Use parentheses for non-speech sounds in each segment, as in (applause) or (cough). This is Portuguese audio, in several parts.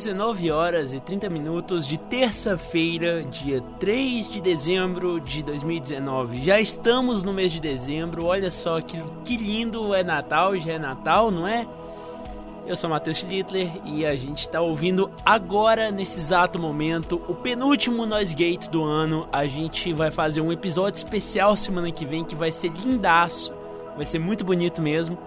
19 horas e 30 minutos de terça-feira, dia 3 de dezembro de 2019. Já estamos no mês de dezembro, olha só que, que lindo é Natal, já é Natal, não é? Eu sou Matheus Schlittler e a gente está ouvindo agora, nesse exato momento, o penúltimo Noise Gate do ano. A gente vai fazer um episódio especial semana que vem que vai ser lindaço, vai ser muito bonito mesmo.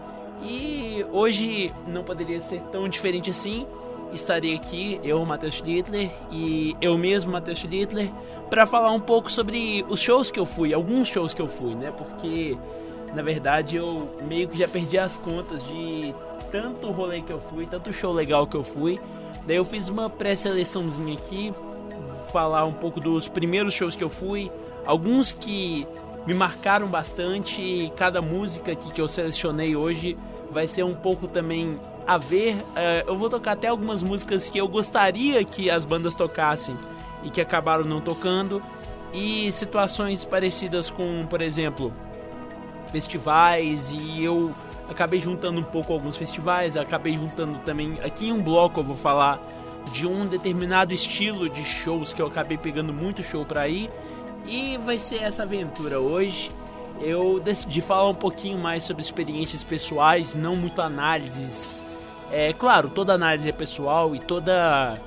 E hoje não poderia ser tão diferente assim estarei aqui, eu, Matheus Schlittler, e eu mesmo, Matheus Schlittler, para falar um pouco sobre os shows que eu fui, alguns shows que eu fui, né? Porque, na verdade, eu meio que já perdi as contas de tanto rolê que eu fui, tanto show legal que eu fui. Daí eu fiz uma pré-seleçãozinha aqui, falar um pouco dos primeiros shows que eu fui, alguns que me marcaram bastante, cada música que eu selecionei hoje vai ser um pouco também a ver. Uh, eu vou tocar até algumas músicas que eu gostaria que as bandas tocassem e que acabaram não tocando. E situações parecidas com, por exemplo, festivais. E eu acabei juntando um pouco alguns festivais. Acabei juntando também. Aqui em um bloco eu vou falar de um determinado estilo de shows que eu acabei pegando muito show para ir. E vai ser essa aventura hoje eu decidi falar um pouquinho mais sobre experiências pessoais, não muito análises. É claro, toda análise é pessoal e toda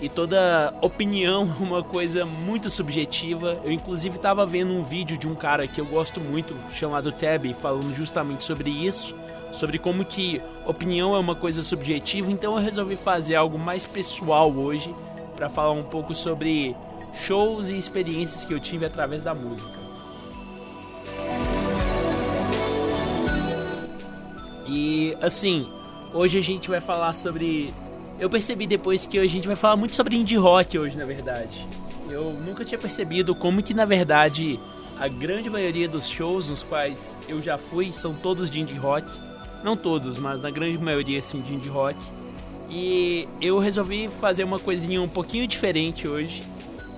e toda opinião (laughs) é uma coisa muito subjetiva. Eu inclusive estava vendo um vídeo de um cara que eu gosto muito, chamado Tab, falando justamente sobre isso, sobre como que opinião é uma coisa subjetiva. Então eu resolvi fazer algo mais pessoal hoje para falar um pouco sobre shows e experiências que eu tive através da música. E assim, hoje a gente vai falar sobre. Eu percebi depois que a gente vai falar muito sobre indie rock hoje, na verdade. Eu nunca tinha percebido como que na verdade a grande maioria dos shows nos quais eu já fui são todos de indie rock. Não todos, mas na grande maioria sim de indie rock. E eu resolvi fazer uma coisinha um pouquinho diferente hoje.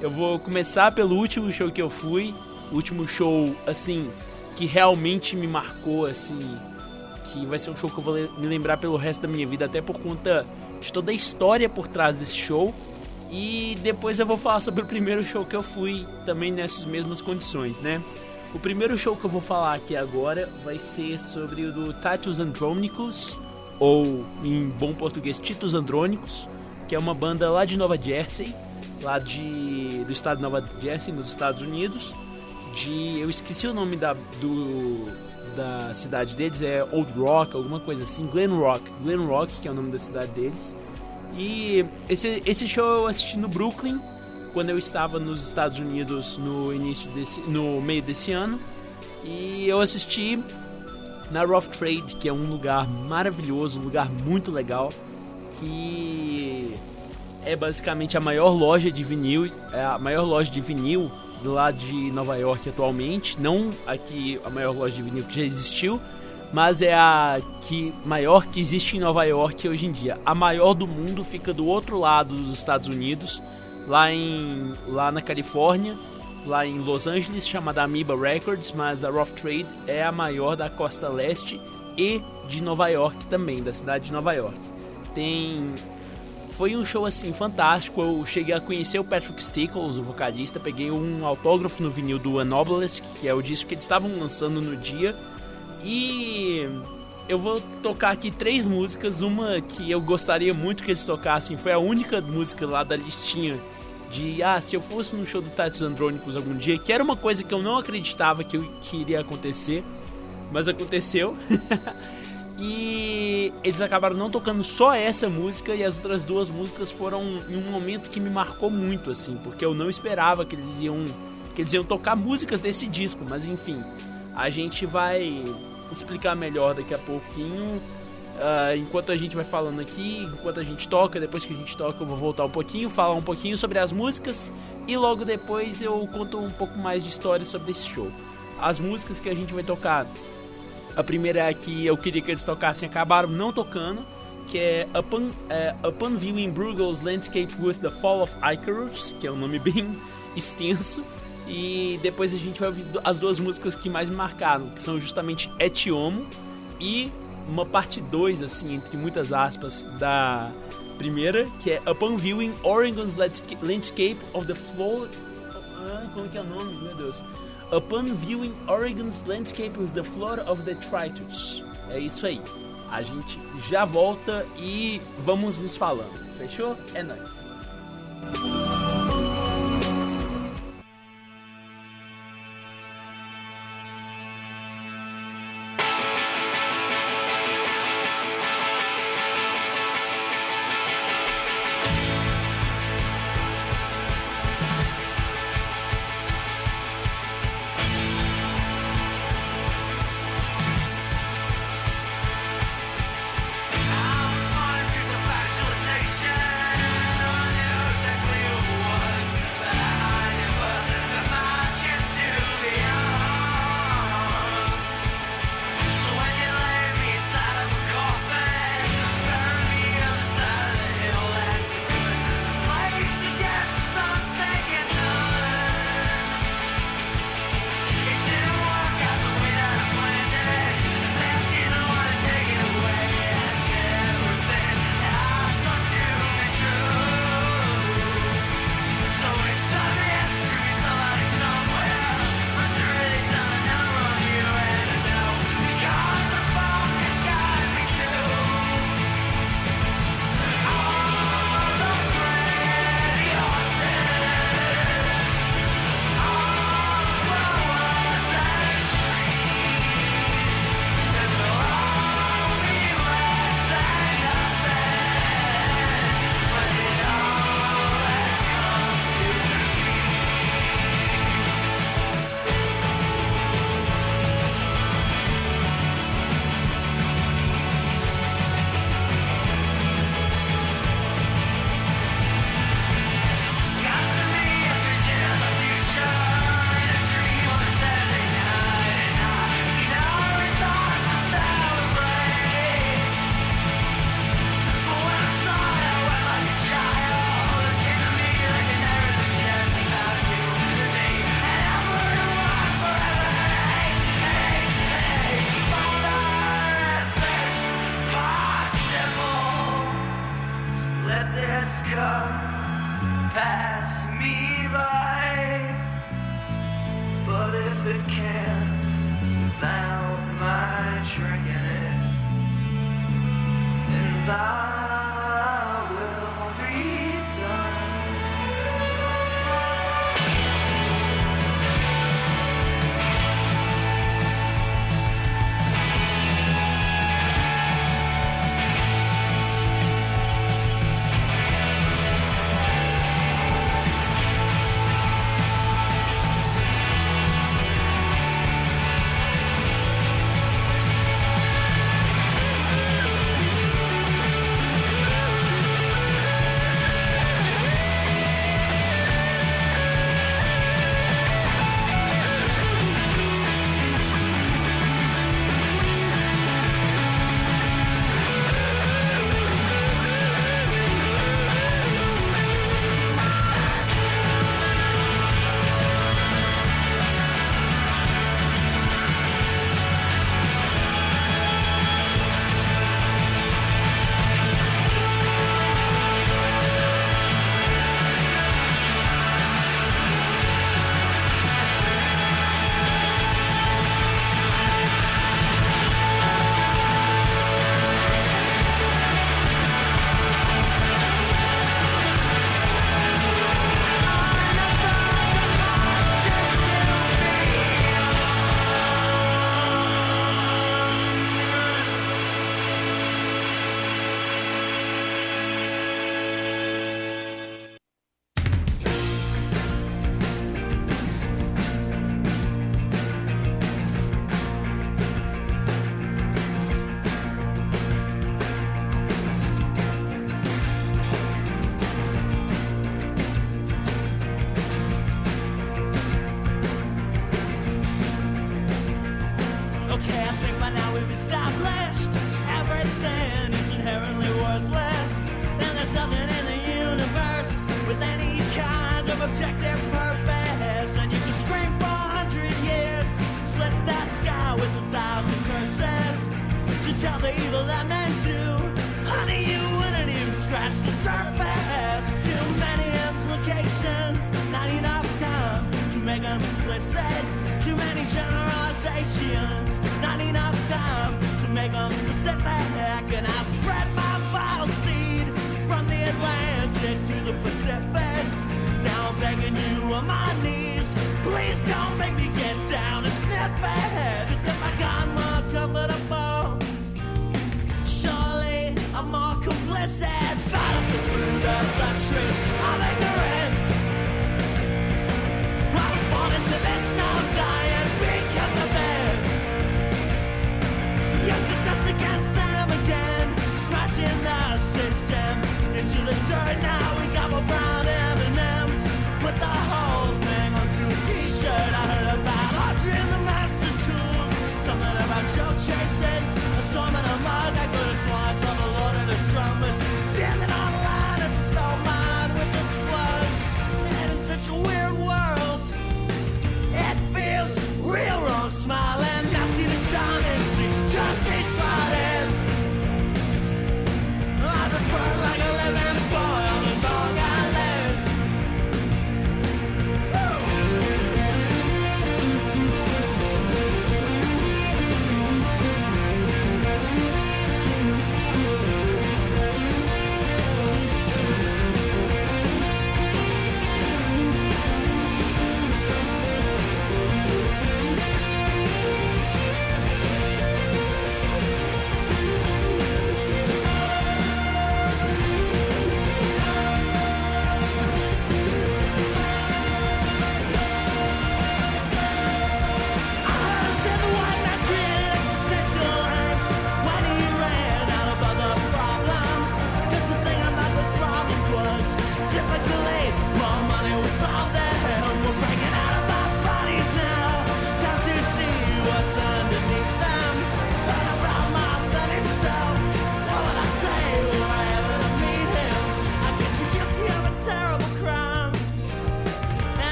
Eu vou começar pelo último show que eu fui, o último show assim que realmente me marcou assim vai ser um show que eu vou me lembrar pelo resto da minha vida, até por conta de toda a história por trás desse show. E depois eu vou falar sobre o primeiro show que eu fui também nessas mesmas condições, né? O primeiro show que eu vou falar aqui agora vai ser sobre o do Titus Andronicus, ou em bom português Titus Andrônicos, que é uma banda lá de Nova Jersey, lá de, do estado de Nova Jersey, nos Estados Unidos. De, eu esqueci o nome da, do, da cidade deles é Old Rock, alguma coisa assim, Glen Rock, Glen Rock, que é o nome da cidade deles. E esse, esse show eu assisti no Brooklyn, quando eu estava nos Estados Unidos no início desse, no meio desse ano. E eu assisti na Rough Trade, que é um lugar maravilhoso, um lugar muito legal, que é basicamente a maior loja de vinil, é a maior loja de vinil lado de Nova York atualmente, não aqui a maior loja de vinil que já existiu, mas é a que maior que existe em Nova York hoje em dia. A maior do mundo fica do outro lado dos Estados Unidos, lá em lá na Califórnia, lá em Los Angeles, chamada Amoeba Records, mas a Rough Trade é a maior da costa leste e de Nova York também, da cidade de Nova York. Tem foi um show assim fantástico. Eu cheguei a conhecer o Patrick Stickles, o vocalista, peguei um autógrafo no vinil do Anobalist, que é o disco que eles estavam lançando no dia. E eu vou tocar aqui três músicas. Uma que eu gostaria muito que eles tocassem, foi a única música lá da listinha de ah, se eu fosse no show do Titus Andronicus algum dia, que era uma coisa que eu não acreditava que, que iria acontecer, mas aconteceu. (laughs) E eles acabaram não tocando só essa música e as outras duas músicas foram em um momento que me marcou muito assim, porque eu não esperava que eles iam que eles iam tocar músicas desse disco, mas enfim, a gente vai explicar melhor daqui a pouquinho. Uh, enquanto a gente vai falando aqui, enquanto a gente toca, depois que a gente toca, eu vou voltar um pouquinho, falar um pouquinho sobre as músicas e logo depois eu conto um pouco mais de história sobre esse show. As músicas que a gente vai tocar a primeira é que eu queria que eles tocassem, acabaram não tocando. que é Upon, é, Upon Viewing Bruegel's Landscape with the Fall of Icarus, que é um nome (laughs) bem extenso. E depois a gente vai ouvir as duas músicas que mais me marcaram, que são justamente Etiomo e uma parte 2, assim, entre muitas aspas, da primeira, que é Upon Viewing Oregon's Landscape of the Floor. Ah, como que é o nome? Meu Deus. Upon Viewing Oregon's Landscape with the Flora of Detritus. É isso aí. A gente já volta e vamos nos falando. Fechou? É nóis.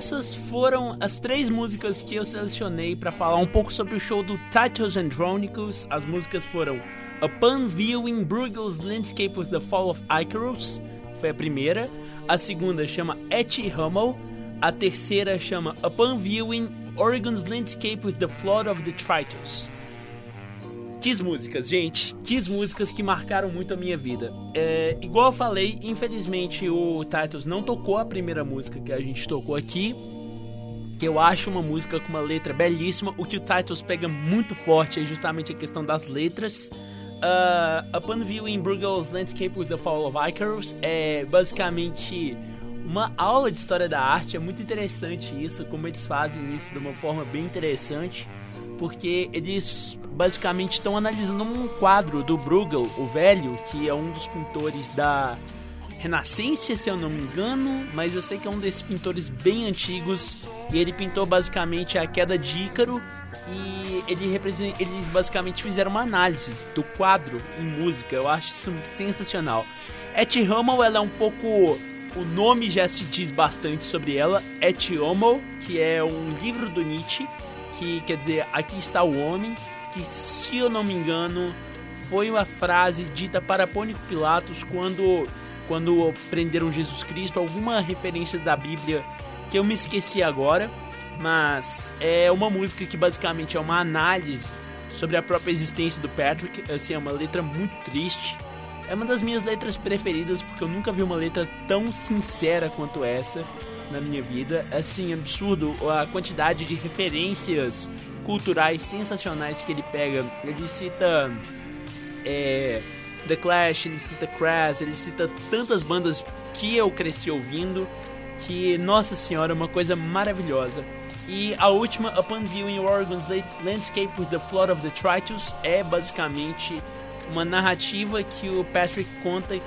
Essas foram as três músicas que eu selecionei para falar um pouco sobre o show do Titus Andronicus. As músicas foram Upon Viewing Bruegel's Landscape with the Fall of Icarus, foi a primeira. A segunda chama Et Hummel. A terceira chama Upon Viewing Oregon's Landscape with the Flood of Detritus. Que músicas, gente. Que músicas que marcaram muito a minha vida. É, igual eu falei, infelizmente o Titus não tocou a primeira música que a gente tocou aqui. Que eu acho uma música com uma letra belíssima. O que o Titus pega muito forte é justamente a questão das letras. Uh, Upon Viewing Bruegel's Landscape with the Fall of Icarus é basicamente uma aula de história da arte. É muito interessante isso, como eles fazem isso de uma forma bem interessante, porque eles basicamente estão analisando um quadro do Bruegel, o velho, que é um dos pintores da Renascença, se eu não me engano, mas eu sei que é um desses pintores bem antigos e ele pintou basicamente a queda de Ícaro e ele representa, eles basicamente fizeram uma análise do quadro em música. Eu acho isso sensacional. Et Hummel, ela é um pouco o nome já se diz bastante sobre ela, Et Homo, que é um livro do Nietzsche, que quer dizer aqui está o homem, que se eu não me engano foi uma frase dita para Pônico Pilatos quando quando prenderam Jesus Cristo, alguma referência da Bíblia que eu me esqueci agora, mas é uma música que basicamente é uma análise sobre a própria existência do Patrick, assim, é uma letra muito triste. É uma das minhas letras preferidas porque eu nunca vi uma letra tão sincera quanto essa na minha vida. Assim, absurdo a quantidade de referências culturais sensacionais que ele pega. Ele cita é, The Clash, ele cita Crash, ele cita tantas bandas que eu cresci ouvindo que, nossa senhora, é uma coisa maravilhosa. E a última, Upon Viewing Oregon's Landscape with the Flood of Detritus, é basicamente uma narrativa que o Patrick conta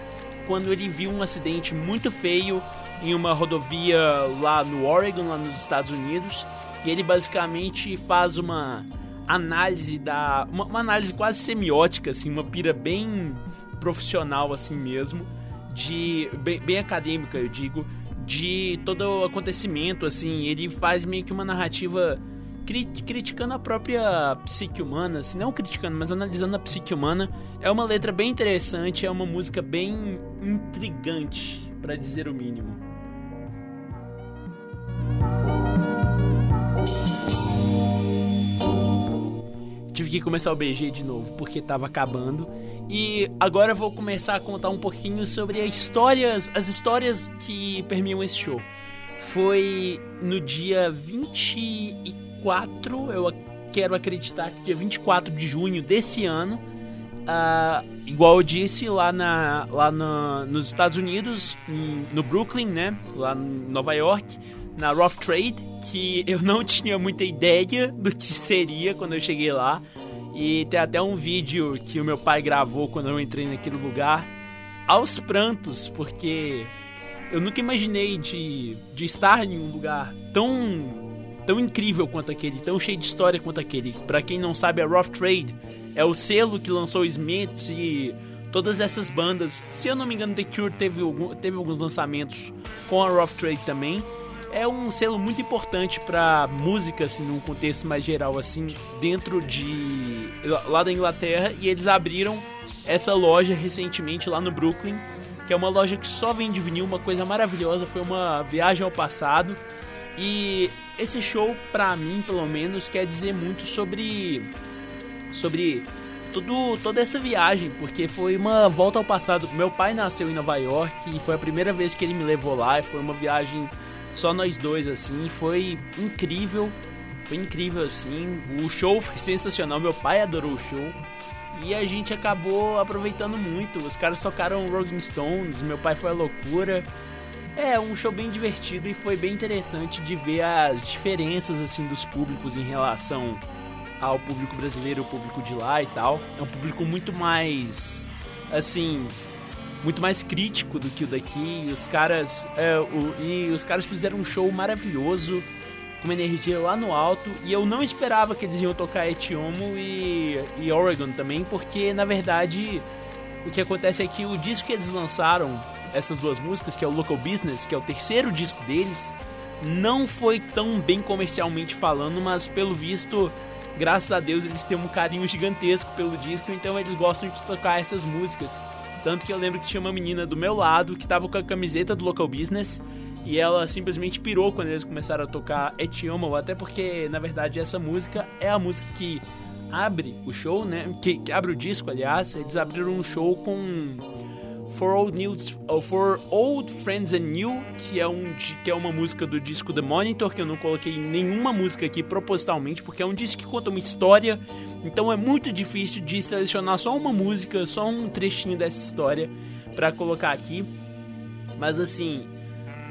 quando ele viu um acidente muito feio em uma rodovia lá no Oregon, lá nos Estados Unidos, e ele basicamente faz uma análise da uma, uma análise quase semiótica assim, uma pira bem profissional assim mesmo, de bem, bem acadêmica, eu digo, de todo o acontecimento assim, ele faz meio que uma narrativa criticando a própria psique humana, se não criticando, mas analisando a psique humana. É uma letra bem interessante, é uma música bem intrigante, para dizer o mínimo. Tive que começar o BG de novo porque estava acabando. E agora eu vou começar a contar um pouquinho sobre as histórias, as histórias que permeiam esse show. Foi no dia 24 24, eu quero acreditar que dia 24 de junho desse ano, uh, igual eu disse, lá, na, lá na, nos Estados Unidos, no Brooklyn, né? Lá em Nova York, na Rough Trade, que (laughs) eu não tinha muita ideia do que seria quando eu cheguei lá. E tem até um vídeo que o meu pai gravou quando eu entrei naquele lugar, aos prantos, porque eu nunca imaginei de, de estar em um lugar tão tão incrível quanto aquele, tão cheio de história quanto aquele. Para quem não sabe, a Rough Trade é o selo que lançou Smiths e todas essas bandas. Se eu não me engano, The Cure teve, teve alguns lançamentos com a Rough Trade também. É um selo muito importante para música, assim, num contexto mais geral, assim, dentro de lá da Inglaterra. E eles abriram essa loja recentemente lá no Brooklyn, que é uma loja que só vende vinil, uma coisa maravilhosa. Foi uma viagem ao passado. E esse show, pra mim, pelo menos, quer dizer muito sobre. sobre tudo, toda essa viagem, porque foi uma volta ao passado. Meu pai nasceu em Nova York e foi a primeira vez que ele me levou lá. E foi uma viagem só nós dois, assim. Foi incrível. Foi incrível, assim. O show foi (laughs) sensacional. Meu pai adorou o show. E a gente acabou aproveitando muito. Os caras tocaram Rolling Stones, meu pai foi a loucura. É um show bem divertido e foi bem interessante de ver as diferenças assim dos públicos em relação ao público brasileiro, o público de lá e tal. É um público muito mais assim, muito mais crítico do que o daqui. E os caras, é, o, e os caras fizeram um show maravilhoso, com uma energia lá no alto. E eu não esperava que eles iam tocar Etiomo e, e Oregon também, porque na verdade o que acontece é que o disco que eles lançaram essas duas músicas, que é o Local Business, que é o terceiro disco deles, não foi tão bem comercialmente falando, mas pelo visto, graças a Deus, eles têm um carinho gigantesco pelo disco, então eles gostam de tocar essas músicas. Tanto que eu lembro que tinha uma menina do meu lado que tava com a camiseta do Local Business e ela simplesmente pirou quando eles começaram a tocar Etioma, até porque na verdade essa música é a música que abre o show, né? Que, que abre o disco, aliás. Eles abriram um show com For Old News, For Old Friends and New, que é, um, que é uma música do disco The Monitor, que eu não coloquei nenhuma música aqui propositalmente, porque é um disco que conta uma história, então é muito difícil de selecionar só uma música, só um trechinho dessa história para colocar aqui. Mas assim,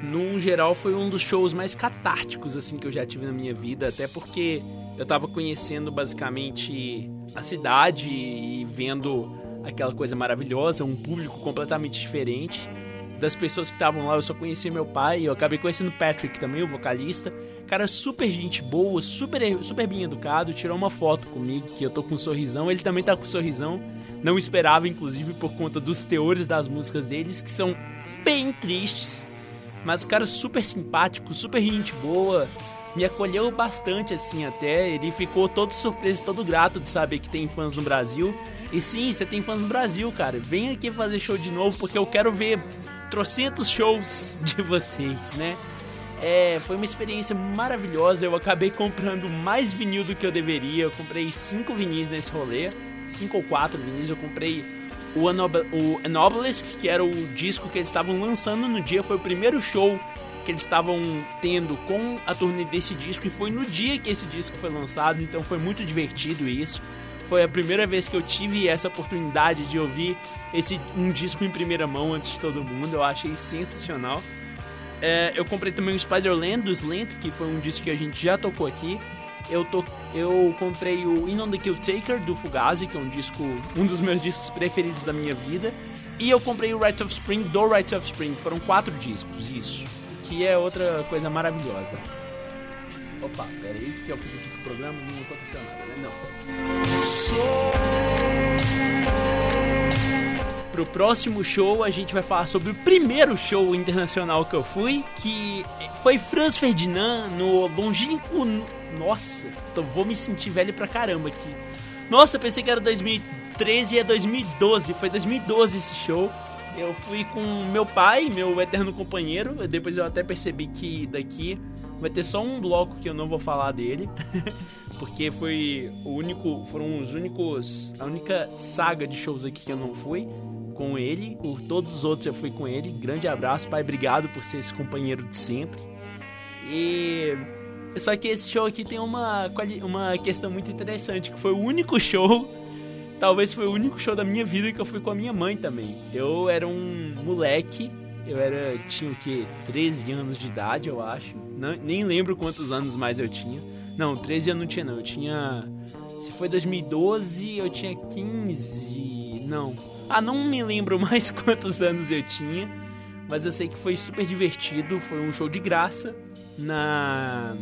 num geral foi um dos shows mais catárticos assim que eu já tive na minha vida, até porque eu tava conhecendo basicamente a cidade e vendo aquela coisa maravilhosa, um público completamente diferente. Das pessoas que estavam lá, eu só conhecia meu pai, eu acabei conhecendo o Patrick também, o vocalista. Cara, super gente boa, super, super bem educado, tirou uma foto comigo, que eu tô com um sorrisão, ele também tá com um sorrisão. Não esperava, inclusive, por conta dos teores das músicas deles, que são bem tristes. Mas o cara super simpático, super gente boa, me acolheu bastante assim até. Ele ficou todo surpreso, todo grato de saber que tem fãs no Brasil. E sim, você tem fãs no Brasil, cara. Vem aqui fazer show de novo porque eu quero ver trocentos shows (laughs) de vocês, né? É, foi uma experiência maravilhosa. Eu acabei comprando mais vinil do que eu deveria. Eu comprei cinco vinis nesse rolê, cinco ou quatro vinis. Eu comprei o, Anob o Anobelisk, que era o disco que eles estavam lançando no dia. Foi o primeiro show que eles estavam tendo com a turnê desse disco e foi no dia que esse disco foi lançado. Então foi muito divertido isso. Foi a primeira vez que eu tive essa oportunidade de ouvir esse um disco em primeira mão antes de todo mundo. Eu achei sensacional. É, eu comprei também o Spider-Land do Slant, que foi um disco que a gente já tocou aqui. Eu, to, eu comprei o In on the Kill Taker do Fugazi, que é um disco, um dos meus discos preferidos da minha vida. E eu comprei o Rites of Spring do Rites of Spring. Foram quatro discos, isso. Que é outra coisa maravilhosa. Opa, peraí, que eu fiz aqui programa? Não aconteceu nada, né? Não. Pro próximo show, a gente vai falar sobre o primeiro show internacional que eu fui, que foi Franz Ferdinand no longínquo. Nossa, tô, vou me sentir velho pra caramba aqui. Nossa, pensei que era 2013 e é 2012. Foi 2012 esse show. Eu fui com meu pai, meu eterno companheiro. Depois eu até percebi que daqui vai ter só um bloco que eu não vou falar dele, (laughs) porque foi o único, foram os únicos, a única saga de shows aqui que eu não fui com ele. Por todos os outros eu fui com ele. Grande abraço, pai, obrigado por ser esse companheiro de sempre. E só que esse show aqui tem uma uma questão muito interessante, que foi o único show talvez foi o único show da minha vida que eu fui com a minha mãe também. Eu era um moleque, eu era tinha o que 13 anos de idade, eu acho. Não, nem lembro quantos anos mais eu tinha. Não, 13 eu não tinha não. Eu tinha se foi 2012, eu tinha 15. Não. Ah, não me lembro (laughs) mais quantos anos eu tinha, mas eu sei que foi super divertido, foi um show de graça na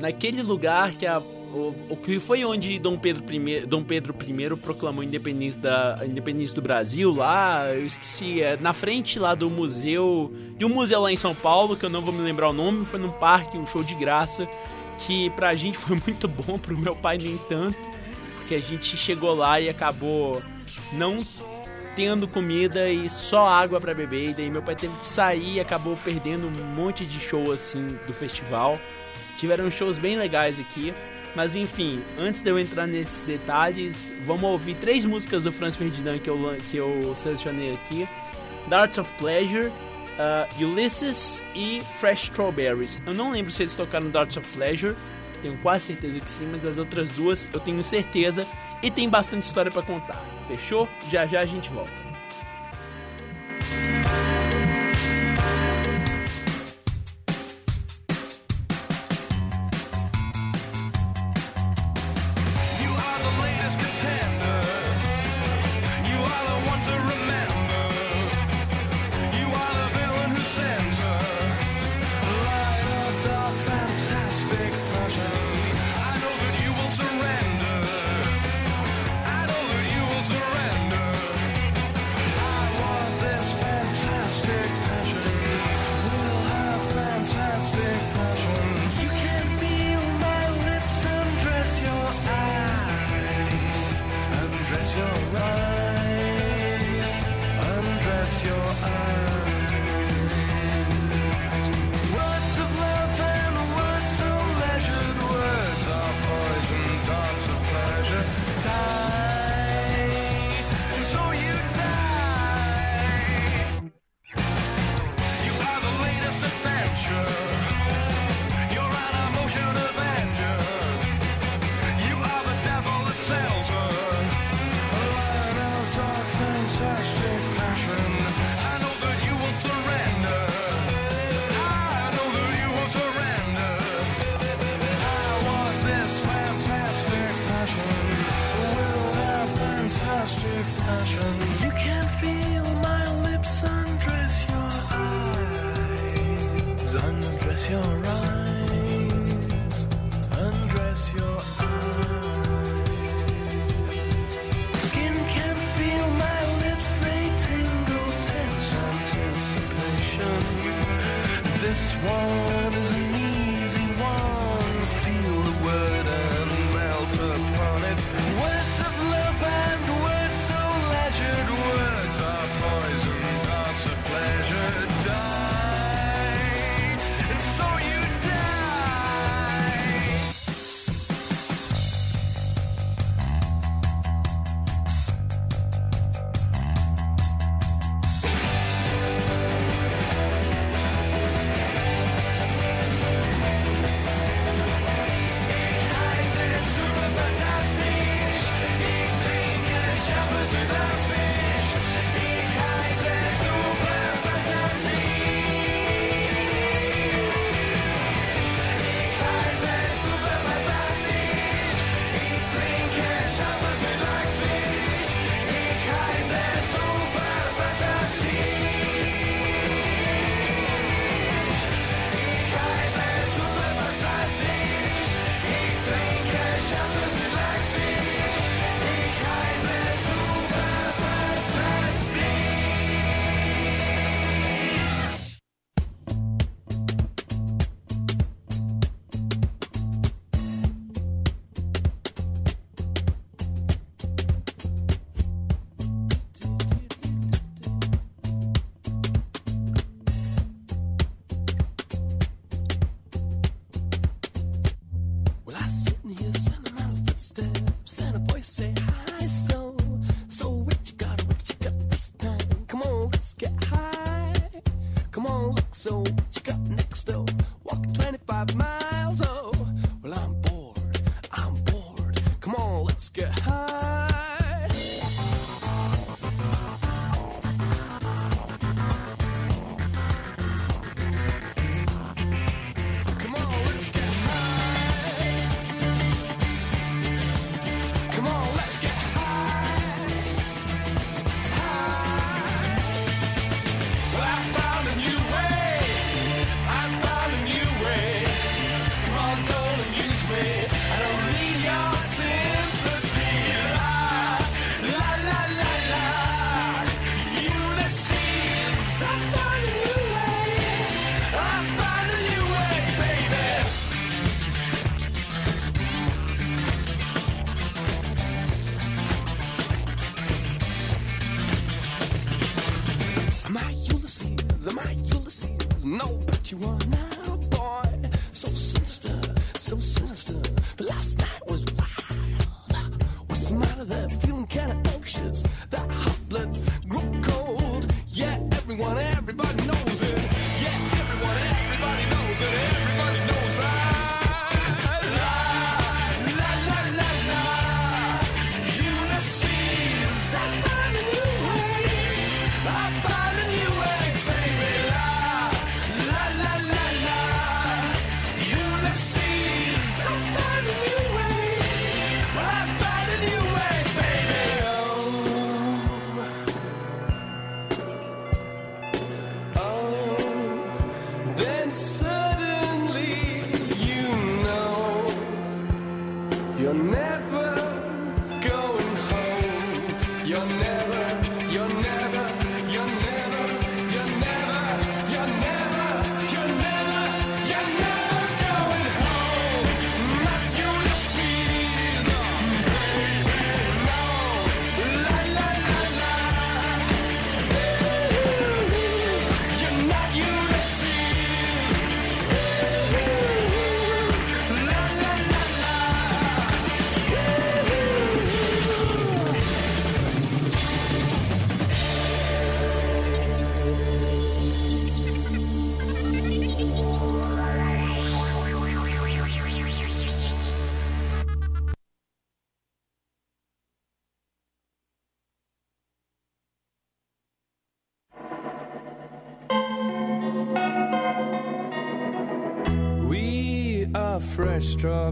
naquele lugar que a o, que foi onde Dom Pedro I, Dom Pedro I proclamou a independência, da, a independência do Brasil lá, eu esqueci, é na frente lá do museu, de um museu lá em São Paulo, que eu não vou me lembrar o nome, foi num parque, um show de graça, que pra gente foi (laughs) muito bom, pro meu pai nem tanto, porque a gente chegou lá e acabou não tendo comida e só água para beber, e daí meu pai teve que sair e acabou perdendo um monte de show assim do festival. Tiveram shows bem legais aqui. Mas enfim, antes de eu entrar nesses detalhes, vamos ouvir três músicas do Franz Ferdinand que eu, que eu selecionei aqui: Darts of Pleasure, uh, Ulysses e Fresh Strawberries. Eu não lembro se eles tocaram Darts of Pleasure, tenho quase certeza que sim, mas as outras duas eu tenho certeza e tem bastante história para contar. Fechou? Já já a gente volta.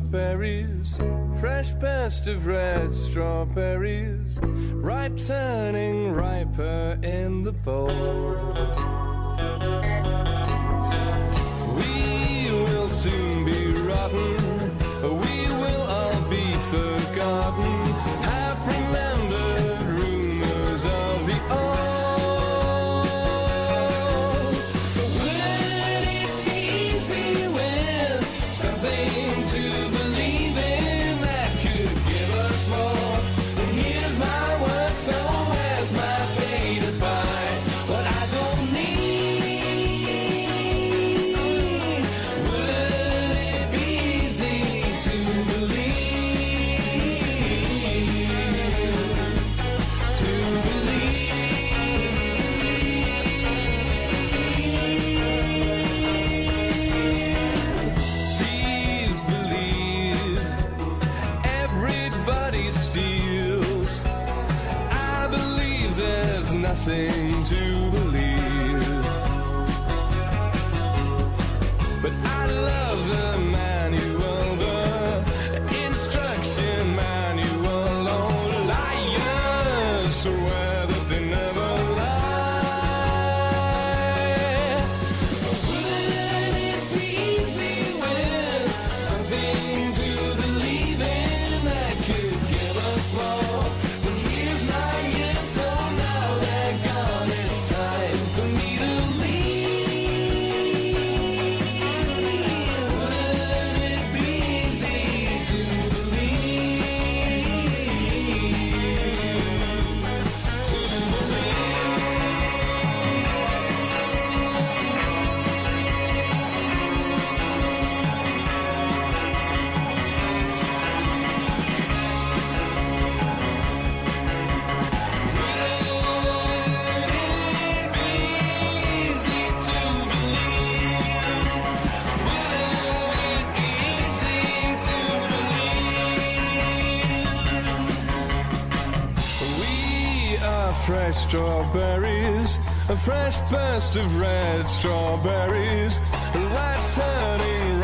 Strawberries, fresh best of red strawberries, ripe fresh burst of red strawberries, ripe turning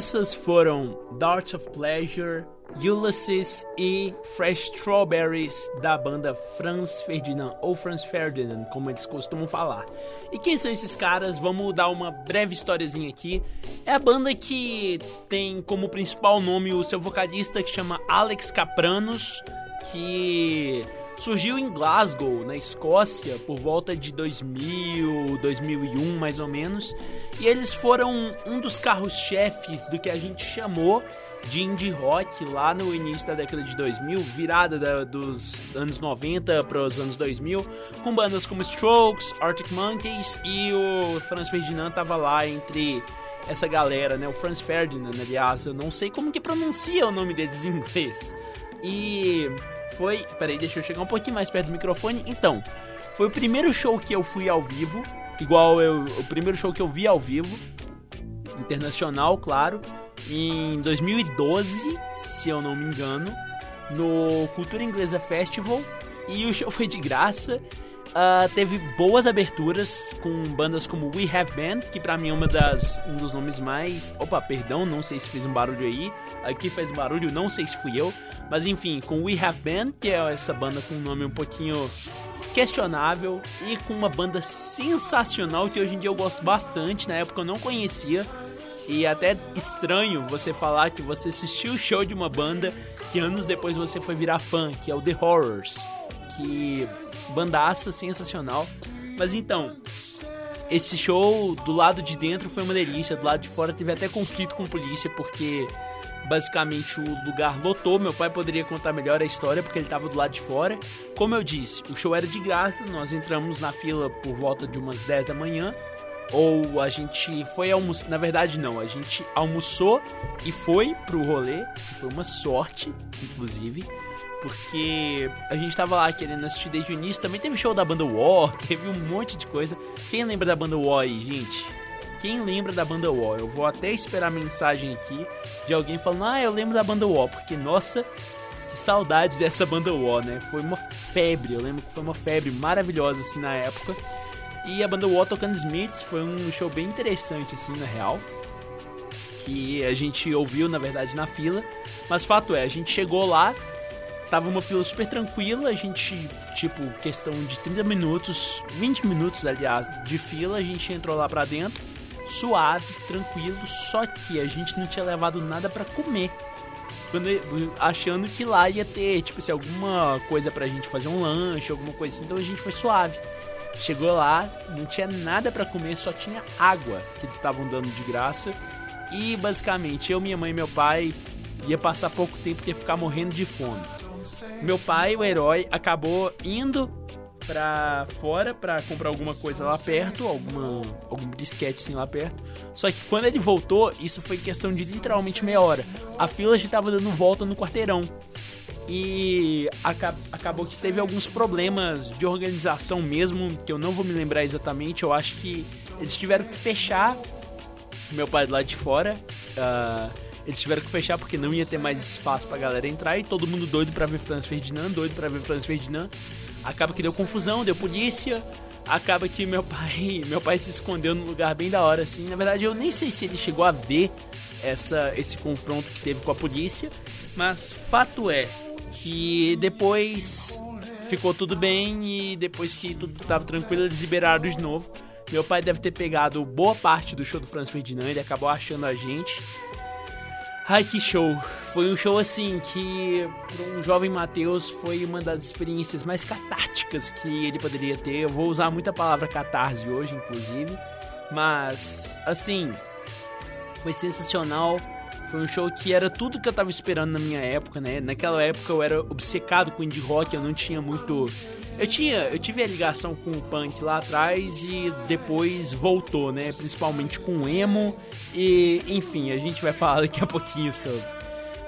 essas foram Darts of Pleasure, Ulysses e Fresh Strawberries da banda Franz Ferdinand, ou Franz Ferdinand, como eles costumam falar. E quem são esses caras? Vamos dar uma breve historiazinha aqui. É a banda que tem como principal nome o seu vocalista que chama Alex Capranos, que surgiu em Glasgow, na Escócia, por volta de 2000, 2001 mais ou menos. E eles foram um dos carros-chefes do que a gente chamou de indie rock lá no início da década de 2000, virada da- dos anos 90 para os anos 2000, com bandas como Strokes, Arctic Monkeys e o Franz Ferdinand tava lá entre essa galera, né? O Franz Ferdinand, aliás, eu não sei como que pronuncia o nome deles em inglês. E foi. Peraí, deixa eu chegar um pouquinho mais perto do microfone. Então, foi o primeiro show que eu fui ao vivo. Igual eu. O primeiro show que eu vi ao vivo. Internacional, claro. Em 2012, se eu não me engano. No Cultura Inglesa Festival. E o show (laughs) foi de graça. Ah, teve boas aberturas com bandas como We Have Band, que pra mim é uma das, um dos nomes mais. Opa, perdão, não sei se fez um barulho aí. Aqui fez barulho, não sei se fui eu. Mas enfim, com We Have Band, que é essa banda com um nome um pouquinho questionável e com uma banda sensacional que hoje em dia eu gosto bastante. Na época eu não conhecia. E é até estranho você falar que você assistiu o show de uma banda que anos depois você foi virar fã, que é o The Horrors. Que bandaça sensacional. Mas então, esse show do lado de dentro foi uma delícia, do lado de fora teve até conflito com a polícia, porque basicamente o lugar lotou. Meu pai poderia contar melhor a história porque ele estava do lado de fora. Como eu disse, o show era de graça, nós entramos na fila por volta de umas 10 da manhã. Ou a gente foi almoçar, na verdade não, a gente almoçou e foi pro rolê, que foi uma sorte, inclusive, porque a gente tava lá querendo assistir desde o início. Também teve show da banda War, (laughs) teve um monte de coisa. Quem lembra da banda War aí, gente? Quem lembra da banda War? Eu vou até esperar a mensagem aqui de alguém falando: Ah, eu lembro da banda War, porque nossa, que saudade dessa banda War, né? Foi uma febre, eu lembro que foi uma febre maravilhosa assim na época. E a banda War tocando Smiths foi um show bem interessante assim, na real. Que a gente ouviu, na verdade, na fila. Mas fato é, a gente chegou lá, tava uma fila super tranquila, a gente, tipo, questão de 30 minutos, 20 minutos, aliás, de fila, a gente entrou lá pra dentro, suave, tranquilo, só que a gente não tinha levado nada para comer. Quando, achando que lá ia ter, tipo assim, alguma coisa pra gente fazer um lanche, alguma coisa assim, então a gente foi suave. Chegou lá, não tinha nada para comer, só tinha água que eles estavam dando de graça. E basicamente, eu, minha mãe e meu pai ia passar pouco tempo porque ia ficar morrendo de fome. Meu pai, o herói, acabou indo pra fora pra comprar alguma coisa lá perto, alguma, algum brisquete assim lá perto. Só que quando ele voltou, isso foi questão de literalmente meia hora. A fila já tava dando volta no quarteirão. E acabou que teve alguns problemas de organização mesmo, que eu não vou me lembrar exatamente. Eu acho que eles tiveram que fechar. Meu pai lado de fora. Uh, eles tiveram que fechar porque não ia ter mais espaço pra galera entrar e todo mundo doido pra ver Franz Ferdinand, doido pra ver Franz Ferdinand. Acaba que deu confusão, deu polícia. Acaba que meu pai, (laughs) meu pai se escondeu num lugar bem da hora assim. Na verdade, eu nem sei se ele chegou a ver essa esse confronto que teve com a polícia, mas fato é que depois ficou tudo bem e depois que tudo estava tranquilo, eles liberaram de novo. Meu pai deve ter pegado boa parte do show do Franz Ferdinand, ele acabou achando a gente. Ai, que show! Foi um show assim que, para um jovem Matheus, foi uma das experiências mais catárticas que ele poderia ter. Eu vou usar muita palavra catarse hoje, inclusive, mas assim, foi sensacional. Foi um show que era tudo que eu tava esperando na minha época, né? Naquela época eu era obcecado com indie rock, eu não tinha muito eu tinha, eu tive a ligação com o punk lá atrás e depois voltou, né? Principalmente com o emo e, enfim, a gente vai falar daqui a pouquinho sobre.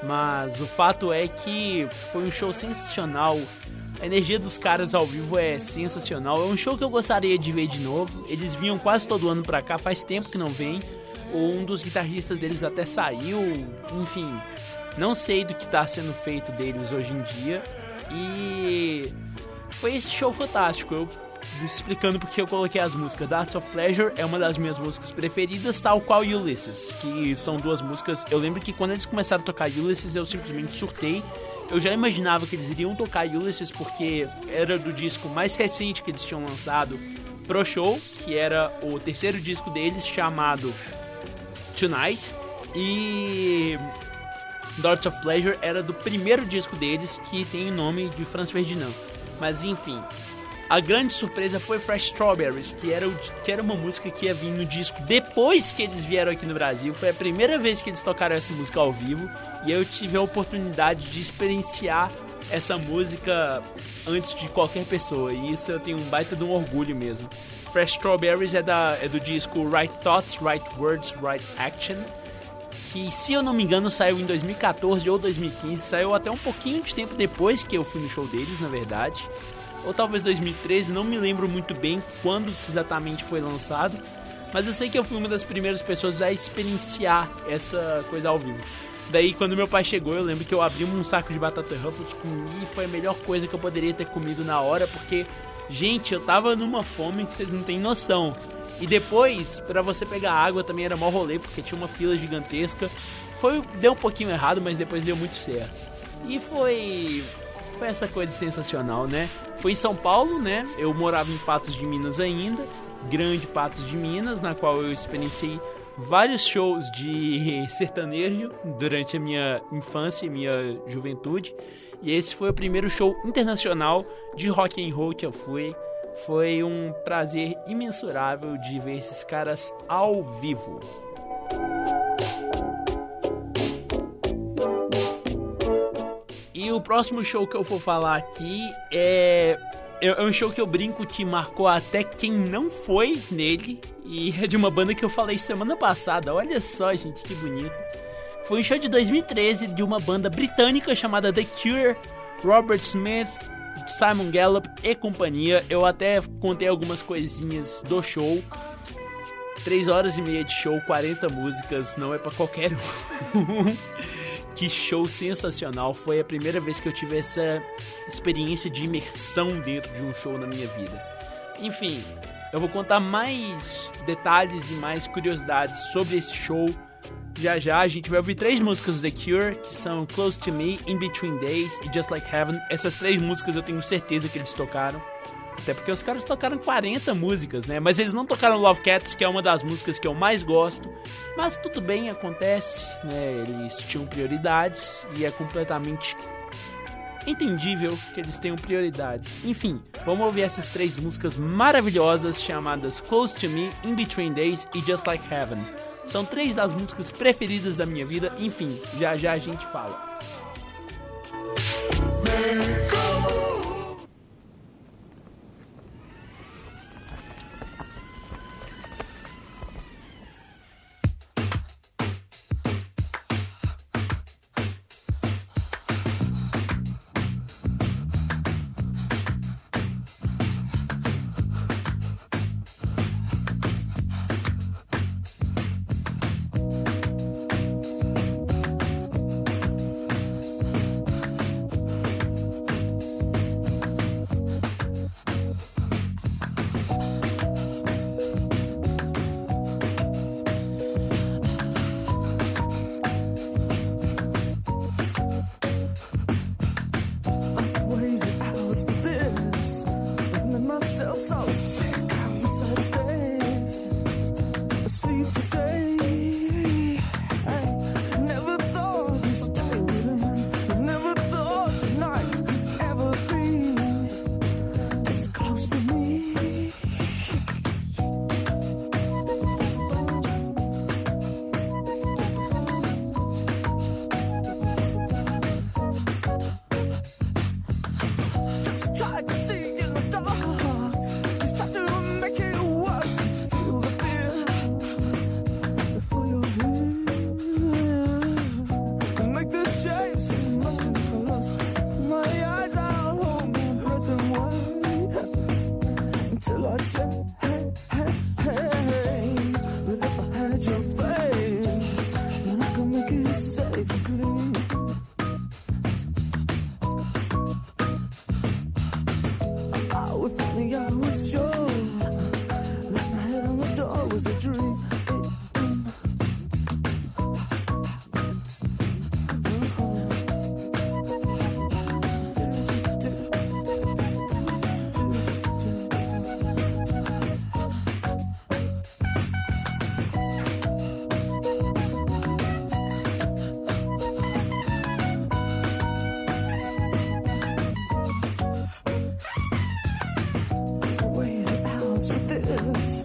Mas o fato é que foi um show sensacional. A energia dos caras ao vivo é sensacional. É um show que eu gostaria de ver de novo. Eles vinham quase todo ano pra cá, faz tempo que não vem. Um dos guitarristas deles até saiu. Enfim, não sei do que está sendo feito deles hoje em dia. E foi esse show fantástico. Eu explicando porque eu coloquei as músicas. Darts of Pleasure é uma das minhas músicas preferidas, tal qual Ulysses, que são duas músicas. Eu lembro que quando eles começaram a tocar Ulysses, eu simplesmente surtei. Eu já imaginava que eles iriam tocar Ulysses porque era do disco mais recente que eles tinham lançado pro show, que era o terceiro disco deles chamado Tonight. E Darts of Pleasure era do primeiro disco deles que tem o nome de Franz Ferdinand. Mas enfim, a grande surpresa foi Fresh Strawberries, que era, o, que era uma música que ia vir no disco depois que eles vieram aqui no Brasil. Foi a primeira vez que eles tocaram essa música ao vivo e eu tive a oportunidade de experienciar essa música antes de qualquer pessoa. E isso eu tenho um baita de um orgulho mesmo. Fresh Strawberries é, da, é do disco Right Thoughts, Right Words, Right Action. Que, se eu não me engano, saiu em 2014 ou 2015. Saiu até um pouquinho de tempo depois que eu fui no show deles, na verdade. Ou talvez 2013, não me lembro muito bem quando exatamente foi lançado. Mas eu sei que eu fui uma das primeiras pessoas a experienciar essa coisa ao vivo. Daí, quando meu pai chegou, eu lembro que eu abri um saco de batata Ruffles, comi e foi a melhor coisa que eu poderia ter comido na hora, porque, gente, eu tava numa fome que vocês não têm noção. E depois, para você pegar água também era mó rolê, porque tinha uma fila gigantesca. Foi, deu um pouquinho errado, mas depois deu muito certo. E foi foi essa coisa sensacional, né? Foi em São Paulo, né? Eu morava em Patos de Minas ainda, grande Patos de Minas, na qual eu experienciei vários shows de (laughs) sertanejo durante a minha infância e minha juventude. E esse foi o primeiro show internacional de rock and roll que eu fui Foi um prazer imensurável de ver esses caras ao vivo. E o próximo show que eu vou falar aqui é é um show que eu brinco que marcou até quem não foi nele. E é de uma banda que eu falei semana passada. Olha só, gente, que bonito. Foi um show de 2013 de uma banda britânica chamada The Cure, Robert Smith, Simon Gallup e companhia. Eu até contei algumas coisinhas do show. 3 horas e meia de show, 40 músicas, não é para qualquer um. (laughs) que show sensacional! Foi a primeira vez que eu tive essa experiência de imersão dentro de um show na minha vida. Enfim, eu vou contar mais detalhes e mais curiosidades sobre esse show. Já já a gente vai ouvir três músicas do The Cure, que são Close to Me, In Between Days e Just Like Heaven. Essas três músicas eu tenho certeza que eles tocaram. Até porque os caras tocaram 40 músicas, né? Mas eles não tocaram Love Cats, que é uma das músicas que eu mais gosto. Mas tudo bem, acontece, né? Eles tinham prioridades e é completamente entendível que eles tenham prioridades. Enfim, vamos ouvir essas três músicas maravilhosas chamadas Close to Me, In Between Days e Just Like Heaven. São três das músicas preferidas da minha vida. Enfim, já já a gente fala. endless is.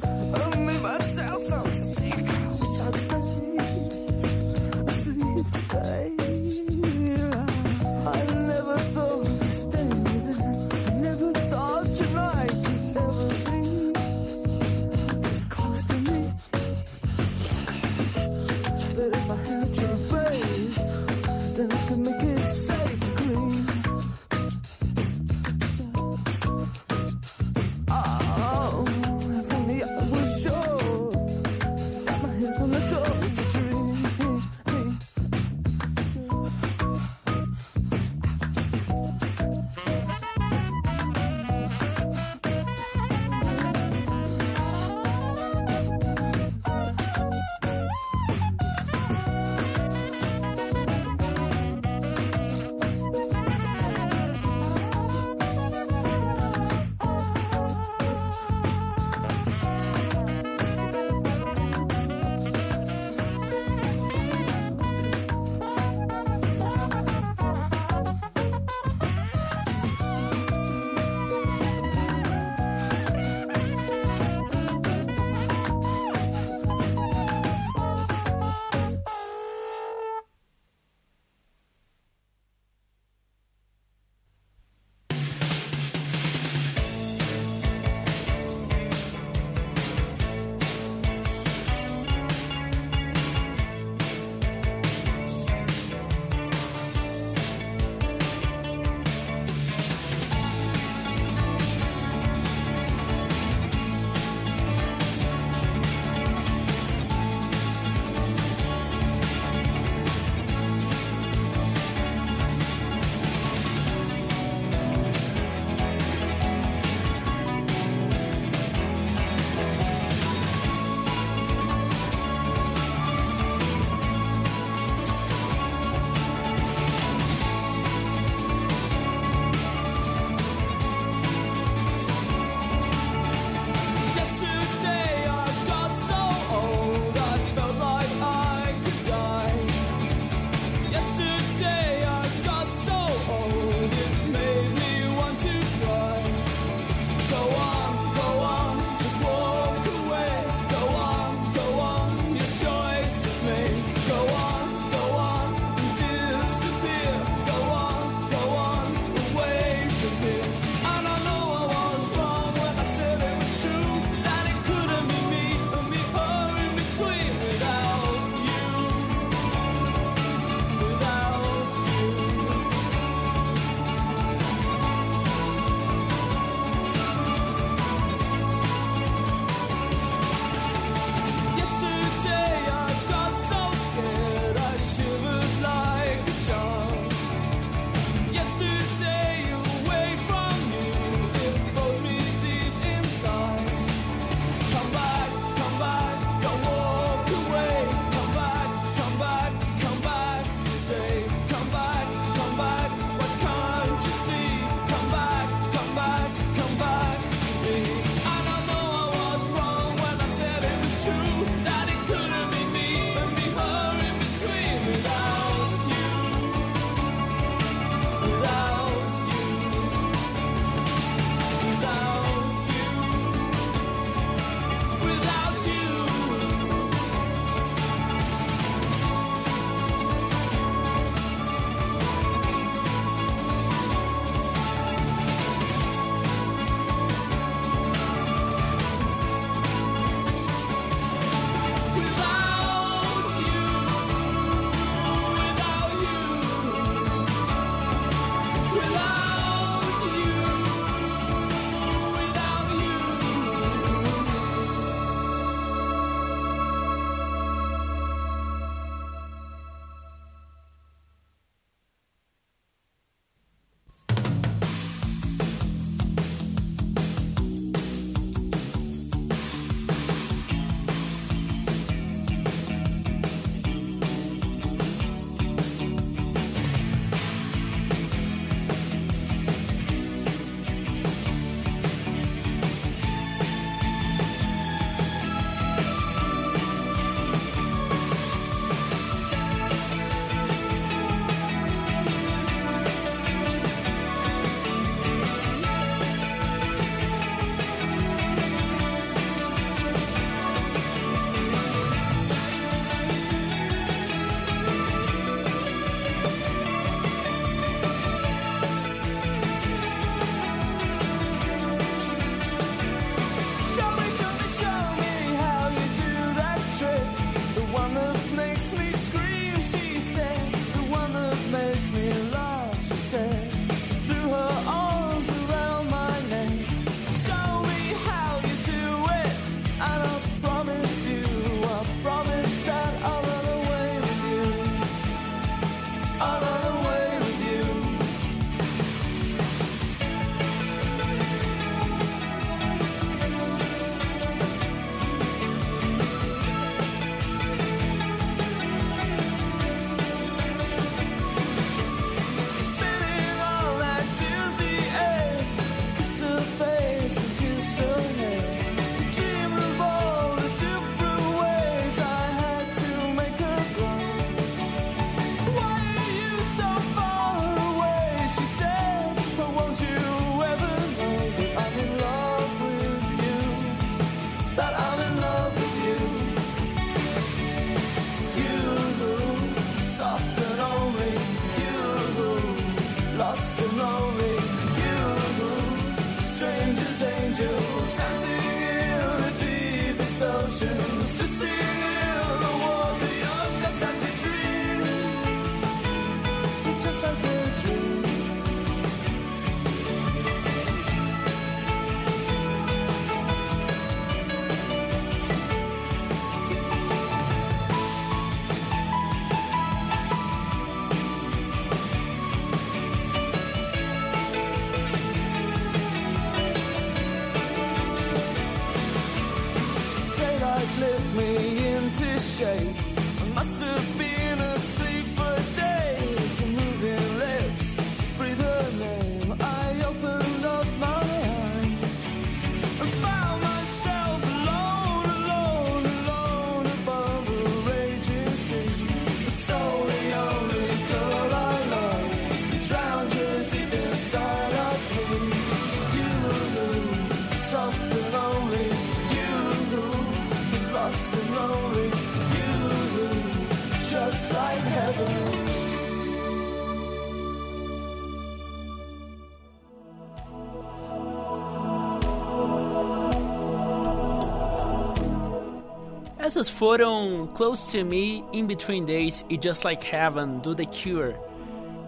Essas foram Close to Me, In Between Days e Just Like Heaven do The Cure,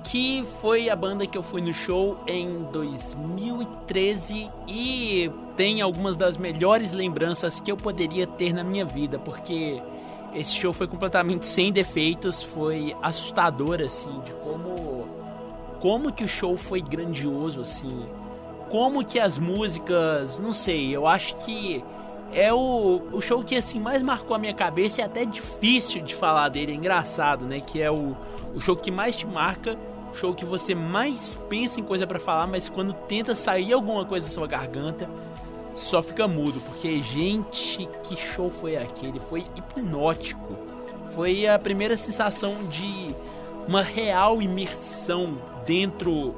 que foi a banda que eu fui no show em 2013 e tem algumas das melhores lembranças que eu poderia ter na minha vida, porque esse show foi completamente sem defeitos, foi assustador assim, de como como que o show foi grandioso assim, como que as músicas, não sei, eu acho que é o, o show que assim mais marcou a minha cabeça e é até difícil de falar dele, é engraçado, né? Que é o, o show que mais te marca, o show que você mais pensa em coisa pra falar, mas quando tenta sair alguma coisa da sua garganta, só fica mudo, porque gente, que show foi aquele? Foi hipnótico. Foi a primeira sensação de uma real imersão dentro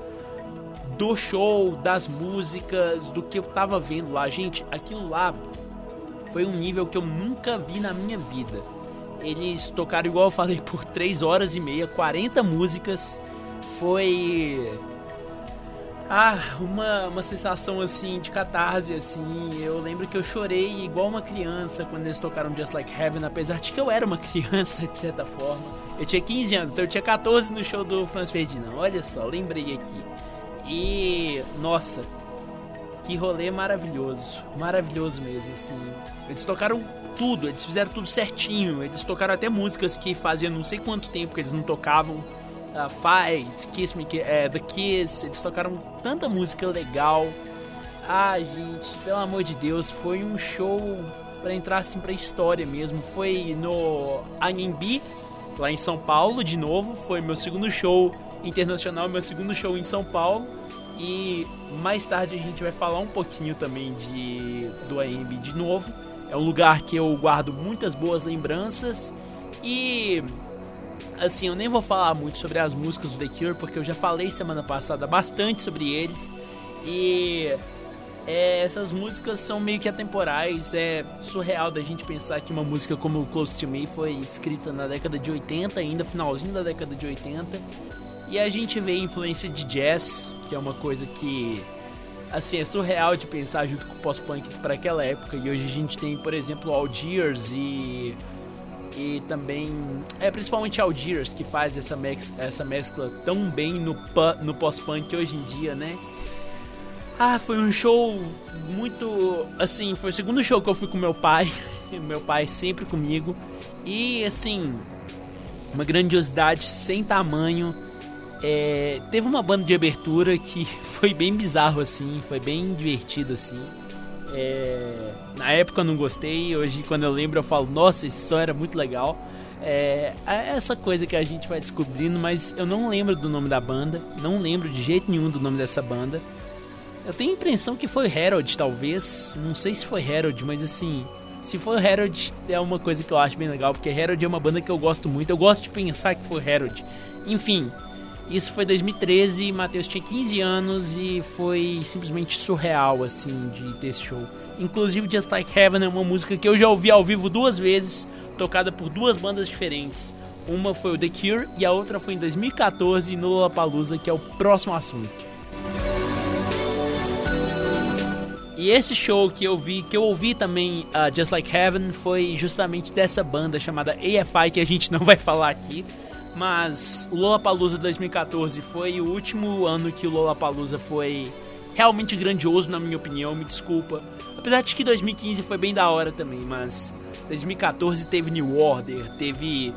do show, das músicas, do que eu tava vendo lá. Gente, aquilo lá foi um nível que eu nunca vi na minha vida. Eles tocaram, igual eu falei, por 3 horas e meia, 40 músicas. Foi. Ah, uma, uma sensação assim de catarse, assim. Eu lembro que eu chorei igual uma criança quando eles tocaram Just Like Heaven, apesar de que eu era uma (laughs) criança, de certa forma. Eu tinha 15 anos, então eu tinha 14 no show do Franz Ferdinand. Olha só, lembrei aqui. E. Nossa, que rolê maravilhoso. Maravilhoso mesmo, assim. Eles tocaram tudo, eles fizeram tudo certinho. Eles tocaram até músicas que fazia não sei quanto tempo que eles não tocavam. Uh, Fight, Kiss Me, uh, The Kiss. Eles tocaram tanta música legal. Ah, gente, pelo amor de Deus, foi um show para entrar assim pra história mesmo. Foi no AMB, lá em São Paulo, de novo. Foi meu segundo show internacional, meu segundo show em São Paulo. E mais tarde a gente vai falar um pouquinho também de do AMB de novo. É um lugar que eu guardo muitas boas lembranças e assim, eu nem vou falar muito sobre as músicas do The Cure porque eu já falei semana passada bastante sobre eles e é, essas músicas são meio que atemporais. É surreal da gente pensar que uma música como Close to Me foi escrita na década de 80, ainda finalzinho da década de 80. E a gente vê influência de jazz, que é uma coisa que assim é surreal de pensar junto com o pós-punk para aquela época. E hoje a gente tem, por exemplo, Algiers e e também é principalmente Algiers que faz essa mex, essa mescla tão bem no no pós-punk hoje em dia, né? Ah, foi um show muito assim, foi o segundo show que eu fui com meu pai, (laughs) meu pai sempre comigo e assim uma grandiosidade sem tamanho. É, teve uma banda de abertura que (laughs) foi bem bizarro assim, foi bem divertido assim. É, na época eu não gostei, hoje quando eu lembro eu falo, nossa, esse som era muito legal. É, é essa coisa que a gente vai descobrindo, mas eu não lembro do nome da banda, não lembro de jeito nenhum do nome dessa banda. Eu tenho a impressão que foi Harold, talvez, não sei se foi Harold, mas assim, se for Harold é uma coisa que eu acho bem legal, porque Harold é uma banda que eu gosto muito, eu gosto de pensar que foi Harold. Enfim, isso foi 2013, Matheus tinha 15 anos e foi simplesmente surreal, assim, de ter esse show. Inclusive, Just Like Heaven é uma música que eu já ouvi ao vivo duas vezes, tocada por duas bandas diferentes. Uma foi o The Cure e a outra foi em 2014 no Lollapalooza, que é o próximo assunto. E esse show que eu vi, que eu ouvi também, uh, Just Like Heaven, foi justamente dessa banda chamada AFI, que a gente não vai falar aqui. Mas o Lollapalooza 2014 foi o último ano que o Lollapalooza foi realmente grandioso, na minha opinião, me desculpa. Apesar de que 2015 foi bem da hora também, mas 2014 teve New Order, teve.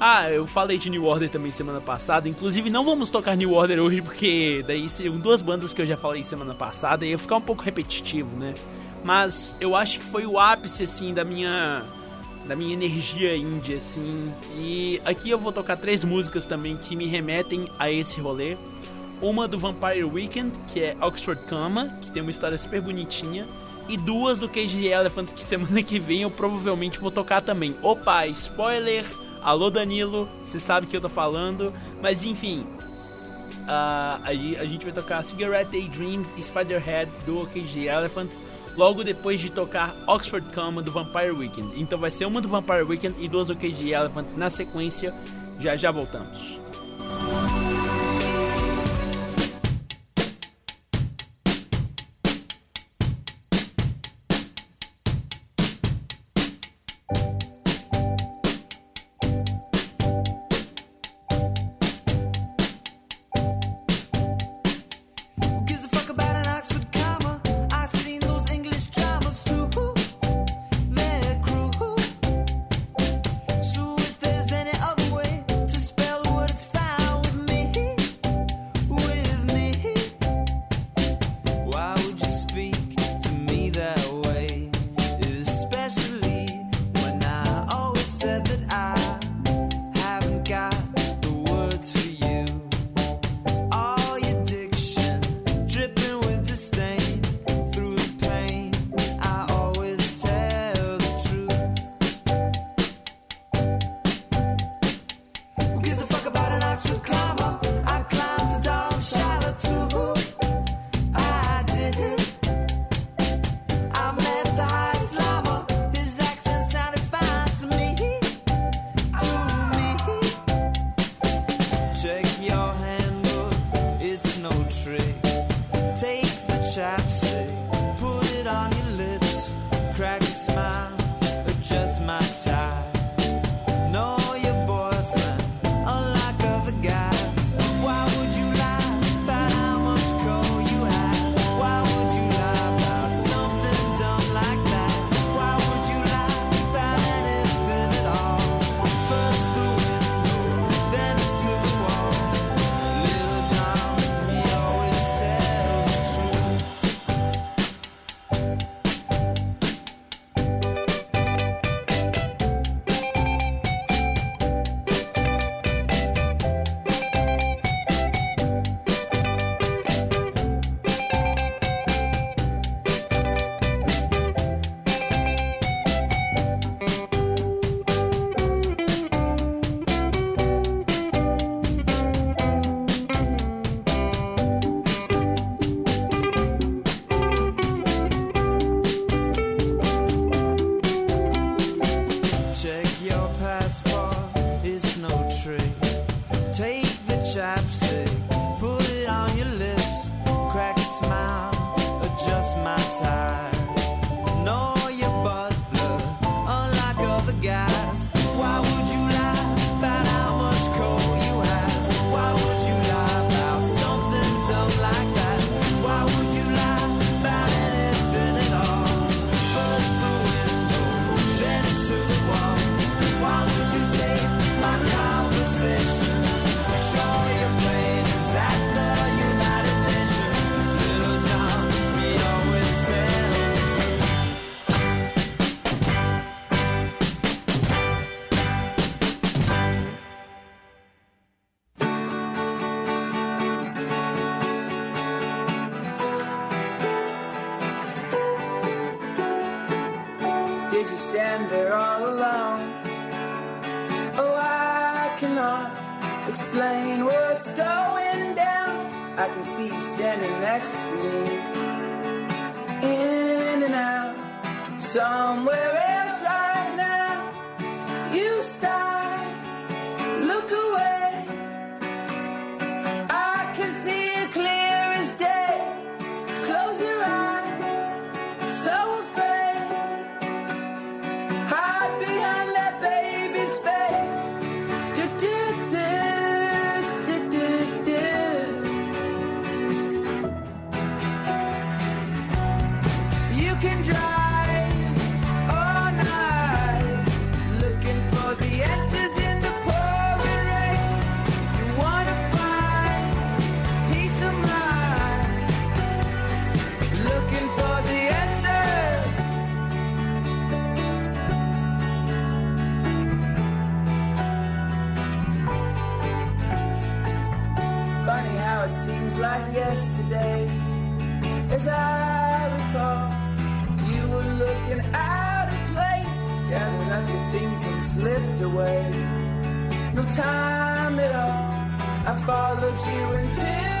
Ah, eu falei de New Order também semana passada. Inclusive, não vamos tocar New Order hoje, porque daí seriam duas bandas que eu já falei semana passada e ia ficar um pouco repetitivo, né? Mas eu acho que foi o ápice, assim, da minha. Da minha energia indie, assim. E aqui eu vou tocar três músicas também que me remetem a esse rolê. Uma do Vampire Weekend, que é Oxford Cama, que tem uma história super bonitinha e duas do Cage Elephant que (laughs) semana que vem eu provavelmente vou tocar também. Opa, spoiler! Alô Danilo, você sabe que eu tô falando, mas enfim. Uh, a, a, gente vai tocar Cigarette Daydreams e Spiderhead do Cage Elephant logo depois de tocar Oxford Come do Vampire Weekend. Então vai ser uma do Vampire Weekend e duas do Cage Elephant na sequência. Já já voltamos. No time at all. I followed you into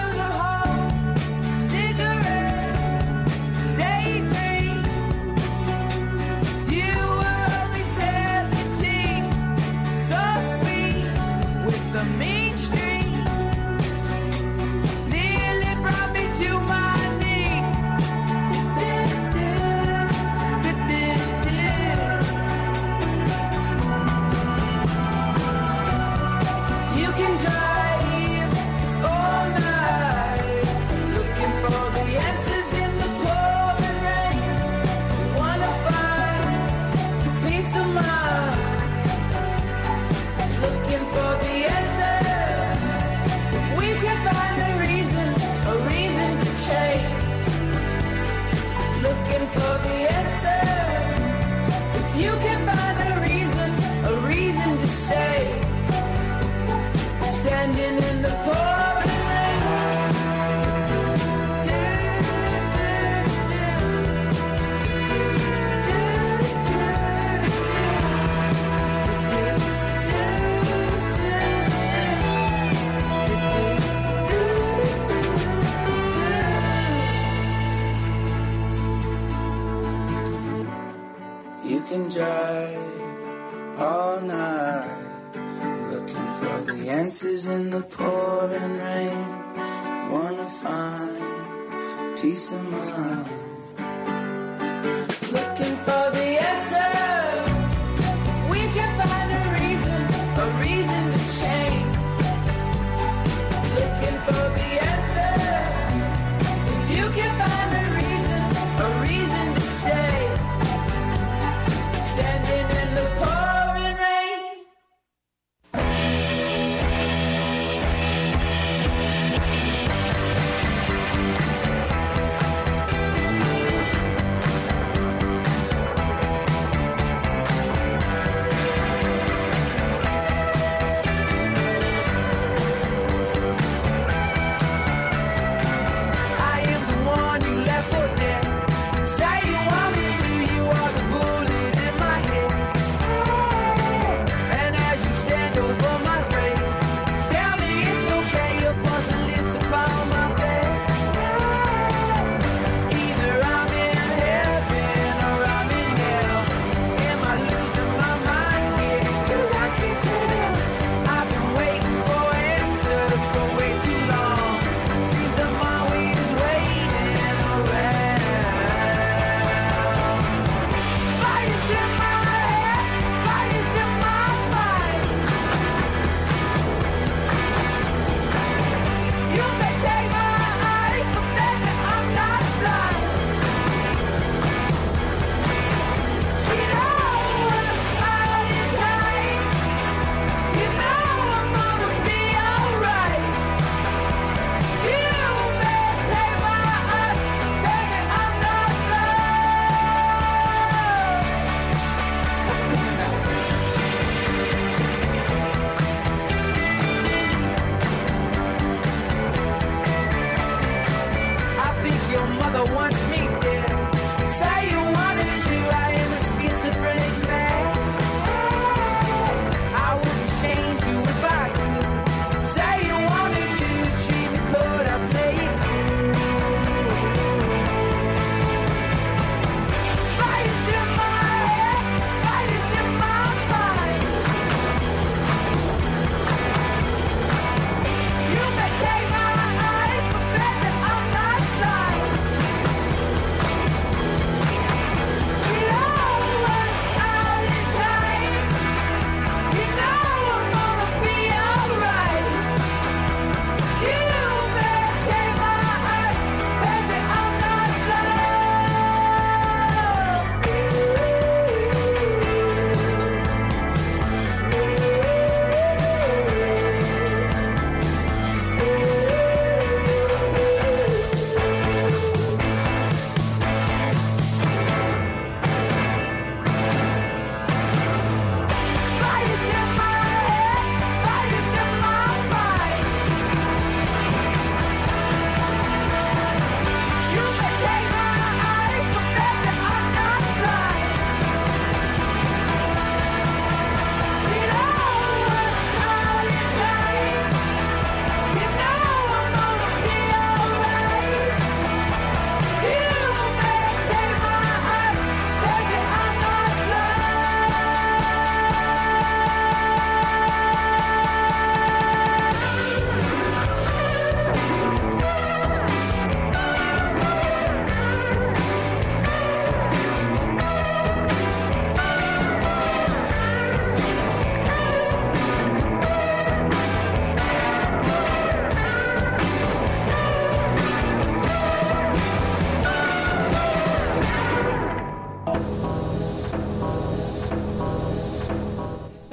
votre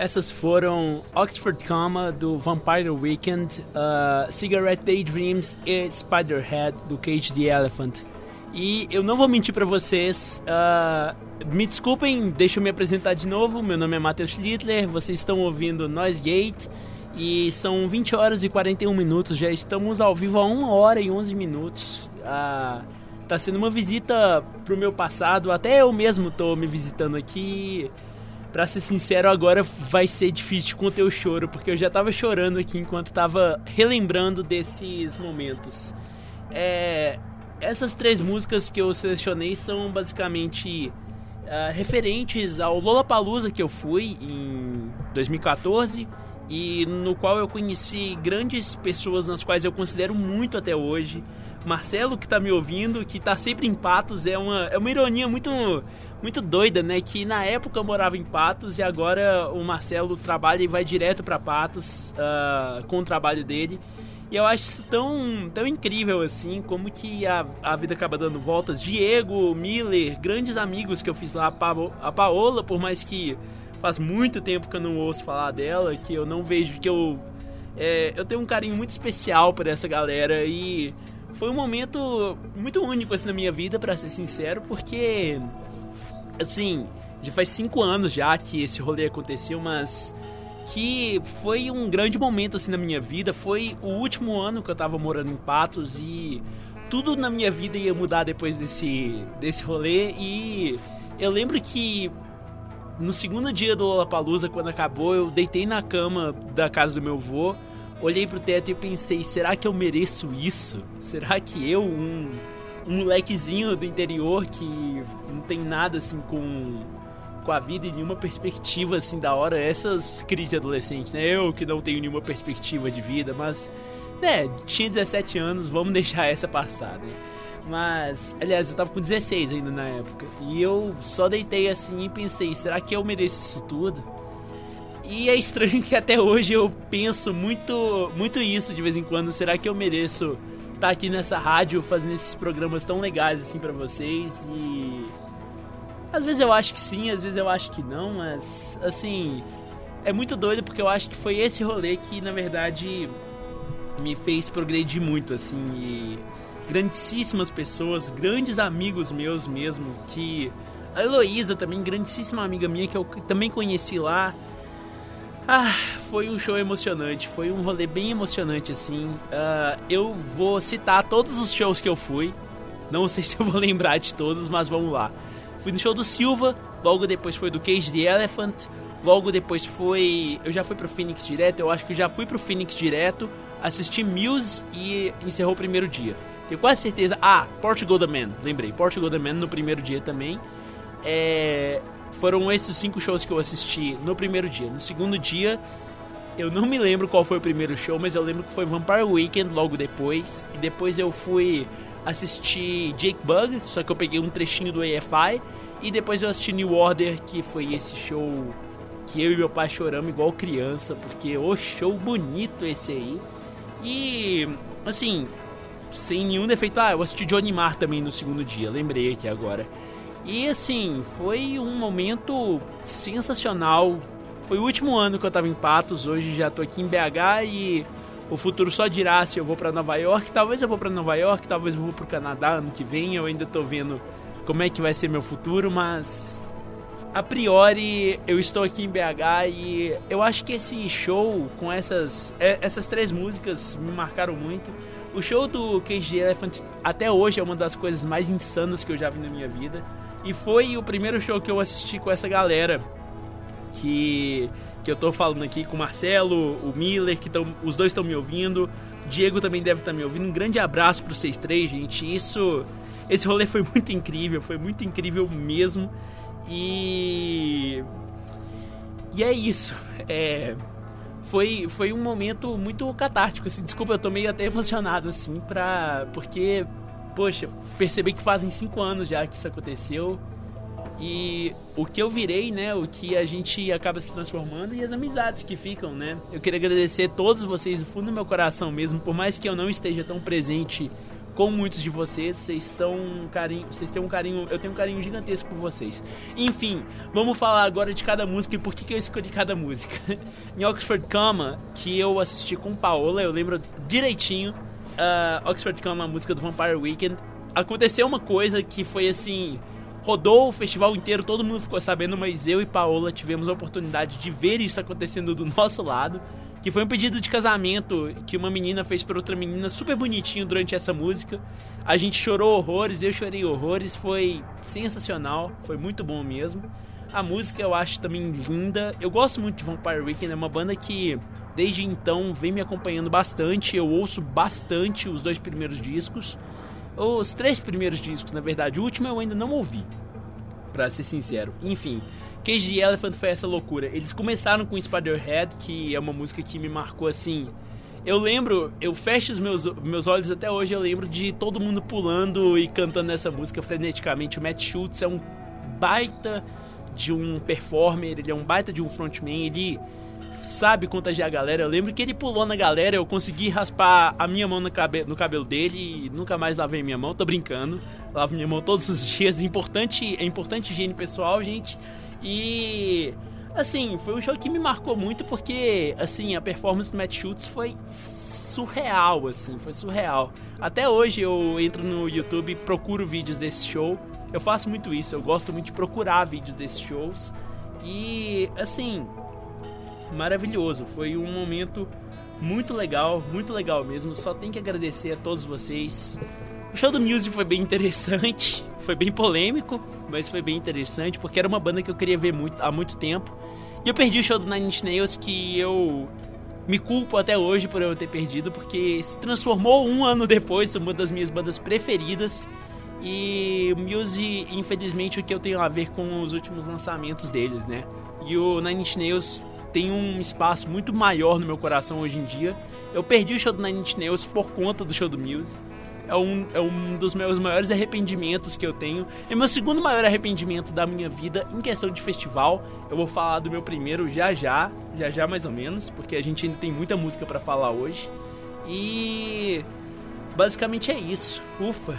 essas foram Oxford Comma do Vampire Weekend, uh, Cigarette Daydreams e Spiderhead do Cage the Elephant. E eu não vou mentir pra vocês, uh, me desculpem, deixa eu me apresentar de novo. Meu nome é Matheus Schlittler, vocês estão ouvindo Noise Gate e são 20 horas e 41 minutos, já estamos ao vivo há 1 hora e 11 minutos. Uh, tá sendo uma visita pro meu passado, até eu mesmo tô me visitando aqui. Pra ser sincero, agora vai ser difícil conter o choro, porque eu já tava chorando aqui enquanto tava relembrando desses momentos. É, essas três músicas que eu selecionei são basicamente uh, referentes ao Lollapalooza que eu fui em 2014 e no qual eu conheci grandes pessoas nas quais eu considero muito até hoje. Marcelo que tá me ouvindo, que tá sempre em Patos, é uma, é uma ironia muito, muito doida, né? Que na época eu morava em Patos e agora o Marcelo trabalha e vai direto para Patos uh, com o trabalho dele. E eu acho isso tão, tão incrível assim, como que a, a vida acaba dando voltas. Diego, Miller, grandes amigos que eu fiz lá, a, pa a Paola, por mais que faz muito tempo que eu não ouço falar dela, que eu não vejo, que eu. É, eu tenho um carinho muito especial por essa galera e foi um momento muito único assim na minha vida, para ser sincero, porque assim, já faz cinco anos já que esse rolê aconteceu, mas que foi um grande momento assim na minha vida. Foi o último ano que eu tava morando em Patos e tudo na minha vida ia mudar depois desse desse rolê e eu lembro que no segundo dia do Lollapalooza, quando acabou, eu deitei na cama da casa do meu avô olhei pro teto e pensei, será que eu mereço isso? Será que eu, um, um molequezinho do interior que não tem nada assim com, com a vida e nenhuma perspectiva assim da hora, essas crises adolescentes, né? Eu que não tenho nenhuma perspectiva de vida, mas, né, tinha 17 anos, vamos (laughs) deixar essa passar, né? Mas, aliás, eu tava com 16 ainda na época. E eu só deitei assim e pensei, será que eu mereço isso tudo? E é estranho que até hoje eu penso muito, muito isso de vez em quando. Será que eu mereço estar aqui nessa rádio fazendo esses programas tão legais assim para vocês? E às vezes eu acho que sim, às vezes eu acho que não, mas assim, é muito doido porque eu acho que foi esse rolê que na verdade me fez progredir muito assim e grandíssimas pessoas, grandes amigos meus mesmo, que a Heloísa também, grandíssima amiga minha que eu também conheci lá. Ah, foi um show emocionante, foi um rolê bem emocionante assim. Uh, eu vou citar todos os shows que eu fui. Não (laughs) sei se eu vou lembrar de todos, mas vamos lá. Fui no show do Silva, logo depois foi do Cage the Elephant, logo depois foi. Eu já fui pro Phoenix direto, eu acho que já fui pro Phoenix direto, assisti Muse e encerrou o primeiro dia. Tenho quase certeza. Ah, Portugal the Man, lembrei. Portugal the Man no primeiro dia também. É, foram esses cinco shows que eu assisti no primeiro dia. No segundo dia, eu não me lembro qual foi o primeiro show, mas eu lembro que foi Vampire Weekend logo depois. E depois eu fui assistir Jake Bug, só que eu peguei um trechinho do AFI. E depois eu assisti New Order, que foi esse show que eu e meu pai choramos igual criança, porque o show bonito esse aí. E, assim, sem nenhum defeito. Ah, eu assisti Johnny Marr também no segundo dia, lembrei aqui agora. E assim, foi um momento sensacional. Foi o último ano que eu tava em Patos, hoje já tô aqui em BH e o futuro só dirá se eu vou para Nova York. Talvez eu vou para Nova York, talvez eu vou pro Canadá ano que vem. Eu ainda tô vendo como é que vai ser meu futuro, mas a priori eu estou aqui em BH e eu acho que esse show com essas é, essas três músicas me marcaram muito. O show do Cage Elephant até hoje é uma das coisas mais insanas que eu já vi na minha vida. E foi o primeiro show que eu assisti com essa galera que que eu tô falando aqui com o Marcelo, o Miller, que tão, os dois estão me ouvindo. Diego também deve estar tá me ouvindo. Um grande abraço pro vocês três, gente. Isso esse rolê foi muito incrível, foi muito incrível mesmo. E e é isso. É foi, foi um momento muito catártico, assim. Desculpa, eu tô meio até emocionado, assim, pra... Porque, poxa, percebi que fazem cinco anos já que isso aconteceu. E o que eu virei, né? O que a gente acaba se transformando e as amizades que ficam, né? Eu queria agradecer a todos vocês do fundo do meu coração mesmo, por mais que eu não esteja tão presente com muitos de vocês. Vocês são um carinho, vocês têm um carinho, eu tenho um carinho gigantesco por vocês. Enfim, vamos falar agora de cada música e por que, que eu escolhi cada música. (laughs) em Oxford Cama, que eu assisti com Paola, eu lembro direitinho. Uh, Oxford Cama, a música do Vampire Weekend. Aconteceu uma coisa que foi assim rodou o festival inteiro, todo mundo ficou sabendo, mas eu e Paola tivemos a oportunidade de ver isso acontecendo do nosso lado que foi um pedido de casamento que uma menina fez para outra menina, super bonitinho durante essa música. A gente chorou horrores, eu chorei horrores, foi sensacional, foi muito bom mesmo. A música eu acho também linda. Eu gosto muito de Vampire Weekend, é uma banda que desde então vem me acompanhando bastante. Eu ouço bastante os dois primeiros discos. Os três primeiros discos, na verdade. O último eu ainda não ouvi, para ser sincero. Enfim, Cage the Elephant foi essa loucura. Eles começaram com Spiderhead, que é uma música que me marcou assim. Eu lembro, eu fecho os meus, meus olhos até hoje, eu lembro de todo mundo pulando e cantando essa música freneticamente. O Matt Schultz é um baita de um performer, ele é um baita de um frontman, ele sabe contagiar a galera. Eu lembro que ele pulou na galera, eu consegui raspar a minha mão no, cabe no cabelo dele e nunca mais lavei minha mão, tô brincando. Lavo minha mão todos os (laughs) dias. É importante, é importante higiene pessoal, gente. E assim, foi um show que me marcou muito porque assim, a performance do Matt Schultz foi surreal, assim, foi surreal. Até hoje eu entro no YouTube e procuro vídeos desse show. Eu faço muito isso, eu gosto muito de procurar vídeos desses shows. E assim, maravilhoso, foi um momento muito legal, muito legal mesmo. Só tenho que agradecer a todos vocês. O show do Music foi bem interessante, (laughs) foi bem polêmico, mas foi bem interessante porque era uma banda que eu queria ver muito, há muito tempo. E eu perdi o show do Nine Inch Nails que eu me culpo até hoje por eu ter perdido porque se transformou um ano depois uma das minhas bandas preferidas. E o Muse, infelizmente, o que eu tenho a ver com os últimos lançamentos deles, né? E o Nine Inch Nails tem um espaço muito maior no meu coração hoje em dia. Eu perdi o show do Nine Inch Nails por conta do show do Muse é um, é um dos meus maiores arrependimentos que eu tenho. É meu segundo maior arrependimento da minha vida em questão de festival. Eu vou falar do meu primeiro já já, já já mais ou menos, porque a gente ainda tem muita música para falar hoje. E basicamente é isso. Ufa,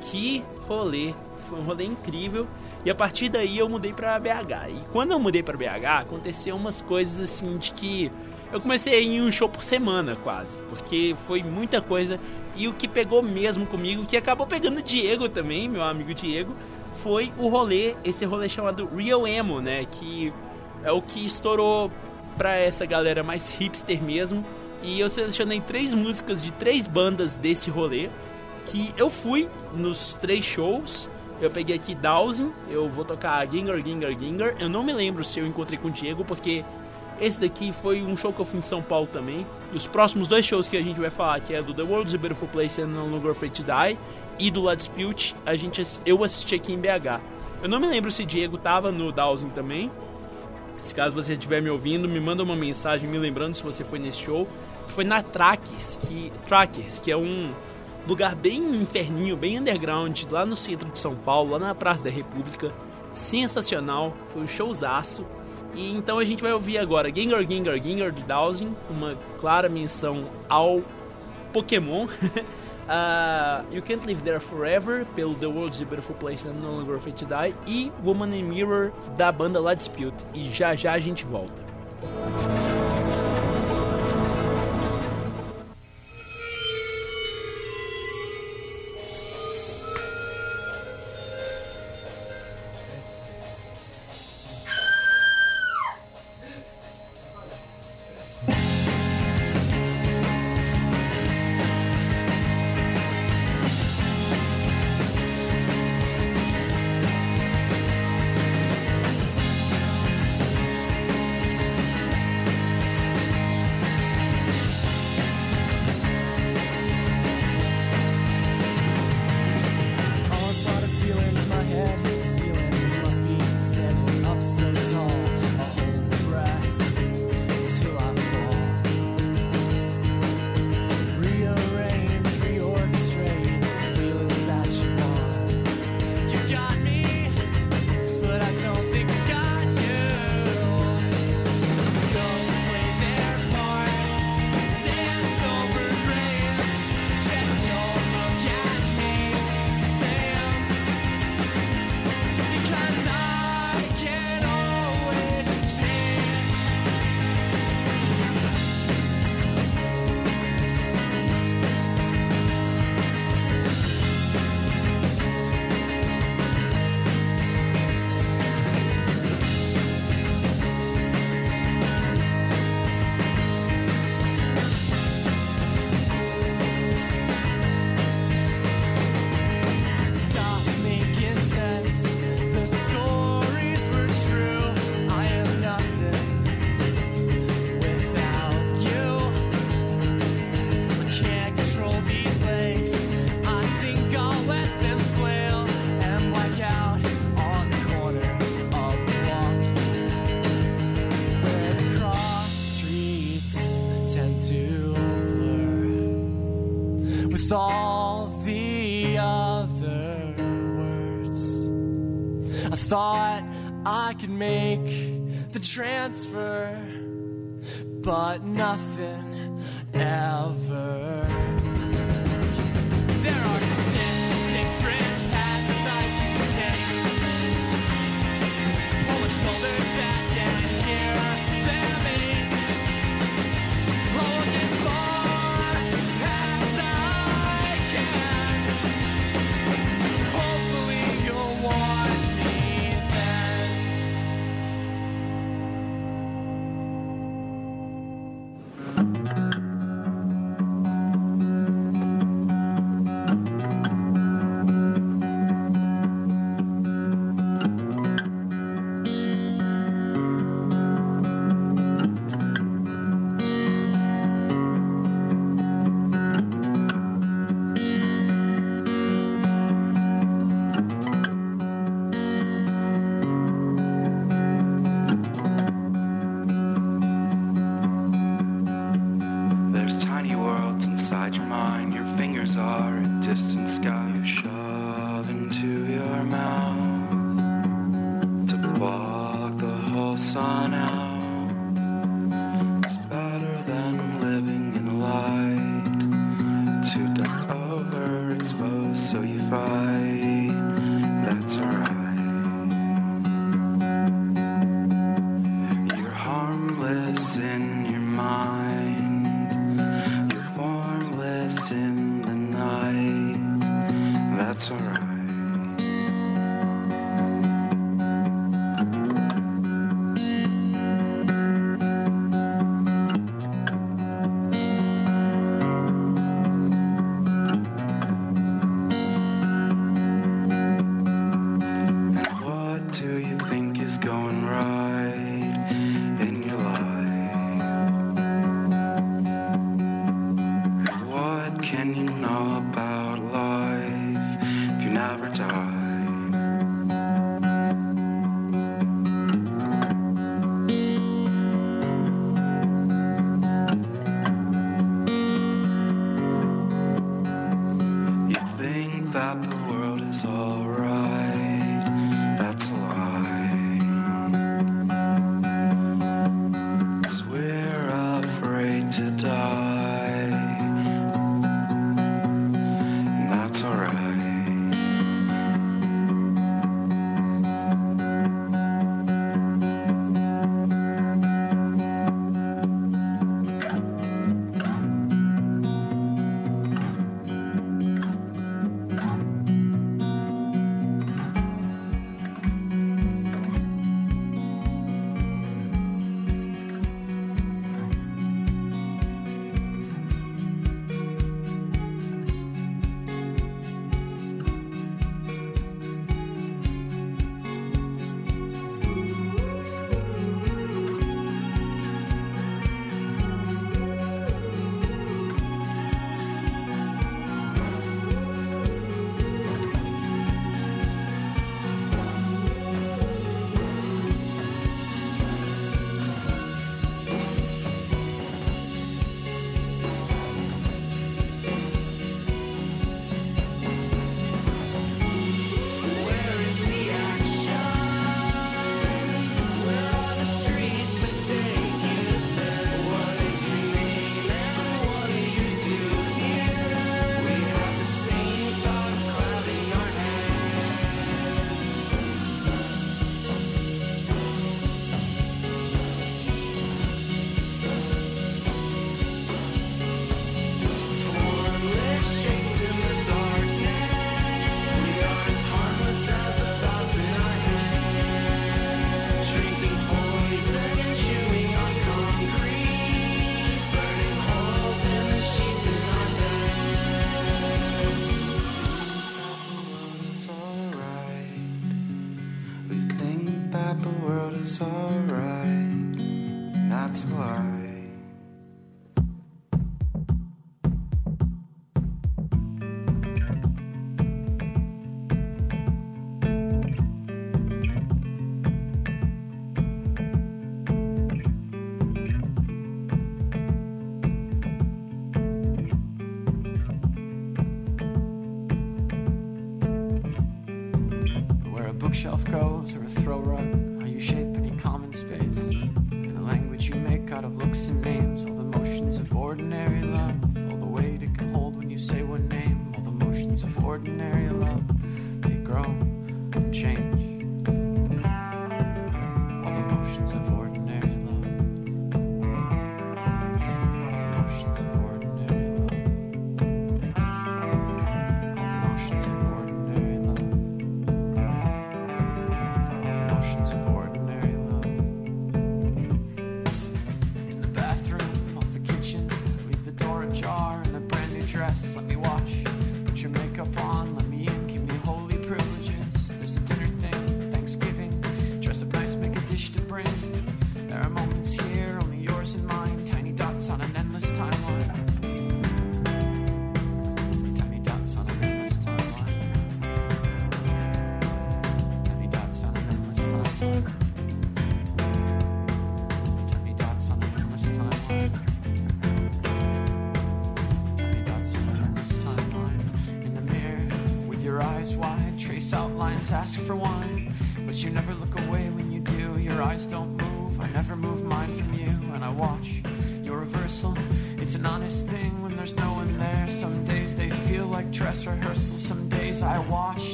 que rolê! Foi um rolê incrível. E a partir daí eu mudei para BH. E quando eu mudei para BH, aconteceu umas coisas assim de que eu comecei em um show por semana quase, porque foi muita coisa e o que pegou mesmo comigo, que acabou pegando o Diego também, meu amigo Diego, foi o rolê, esse rolê chamado Real Emo, né, que é o que estourou pra essa galera mais hipster mesmo. E eu selecionei três músicas de três bandas desse rolê, que eu fui nos três shows. Eu peguei aqui Dowsing, eu vou tocar Ginger, Ginger, Ginger. Eu não me lembro se eu encontrei com o Diego, porque esse daqui foi um show que eu fui em São Paulo também. E os próximos dois shows que a gente vai falar, que é do The World's a Beautiful Place and No Longer Afraid to Die e do La Dispute, a gente, eu assisti aqui em BH. Eu não me lembro se Diego tava no Dowsing também. Se caso você estiver me ouvindo, me manda uma mensagem me lembrando se você foi nesse show. Foi na Trackers, que, Trackers, que é um lugar bem inferninho, bem underground, lá no centro de São Paulo, lá na Praça da República. Sensacional, foi um showzaço. E então a gente vai ouvir agora Gengar Gengar Gengar de Dowsing, uma clara menção ao Pokémon. (laughs) uh, you Can't Live There Forever, pelo The World's a Beautiful Place and No Longer Fit to Die. E Woman in Mirror, da banda La Dispute. E já já a gente volta.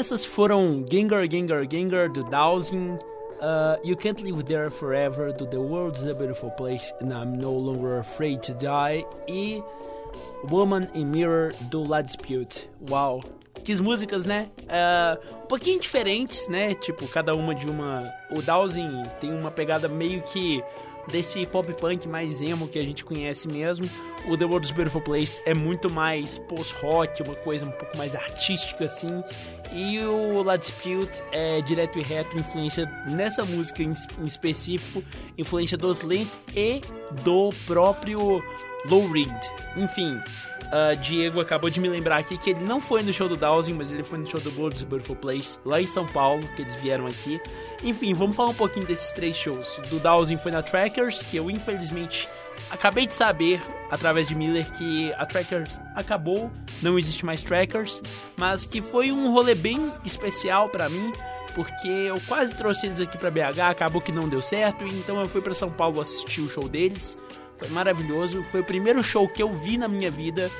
Essas foram Gengar, Gengar, Gengar, do Dowsing, uh, You Can't Live There Forever, do The World's a Beautiful Place and I'm No Longer Afraid to Die e Woman in Mirror, do La Dispute. Uau! Que músicas, né? Uh, um pouquinho diferentes, né? Tipo, cada uma de uma. O Dowsing tem uma pegada meio que desse pop punk mais emo que a gente conhece mesmo o The World's Beautiful Place é muito mais post-rock, uma coisa um pouco mais artística assim. E o La Dispute é direto e reto influência nessa música em, específico, influência dos Lint e do próprio Low Reed. Enfim, uh, Diego acabou de me lembrar aqui que ele não foi no show do Dowsing, mas ele foi no show do World's Beautiful Place lá em São Paulo, que eles vieram aqui. Enfim, vamos falar um pouquinho desses três shows. Do Dowsing foi na Trackers, que eu infelizmente acabei de saber, através de Miller, que a Trackers acabou, não existe mais Trackers, mas que foi um rolê bem especial pra mim, porque eu quase trouxe eles aqui pra BH, acabou que não deu certo, então eu fui pra São Paulo assistir o show deles. Foi maravilhoso, foi o primeiro show que eu vi na minha vida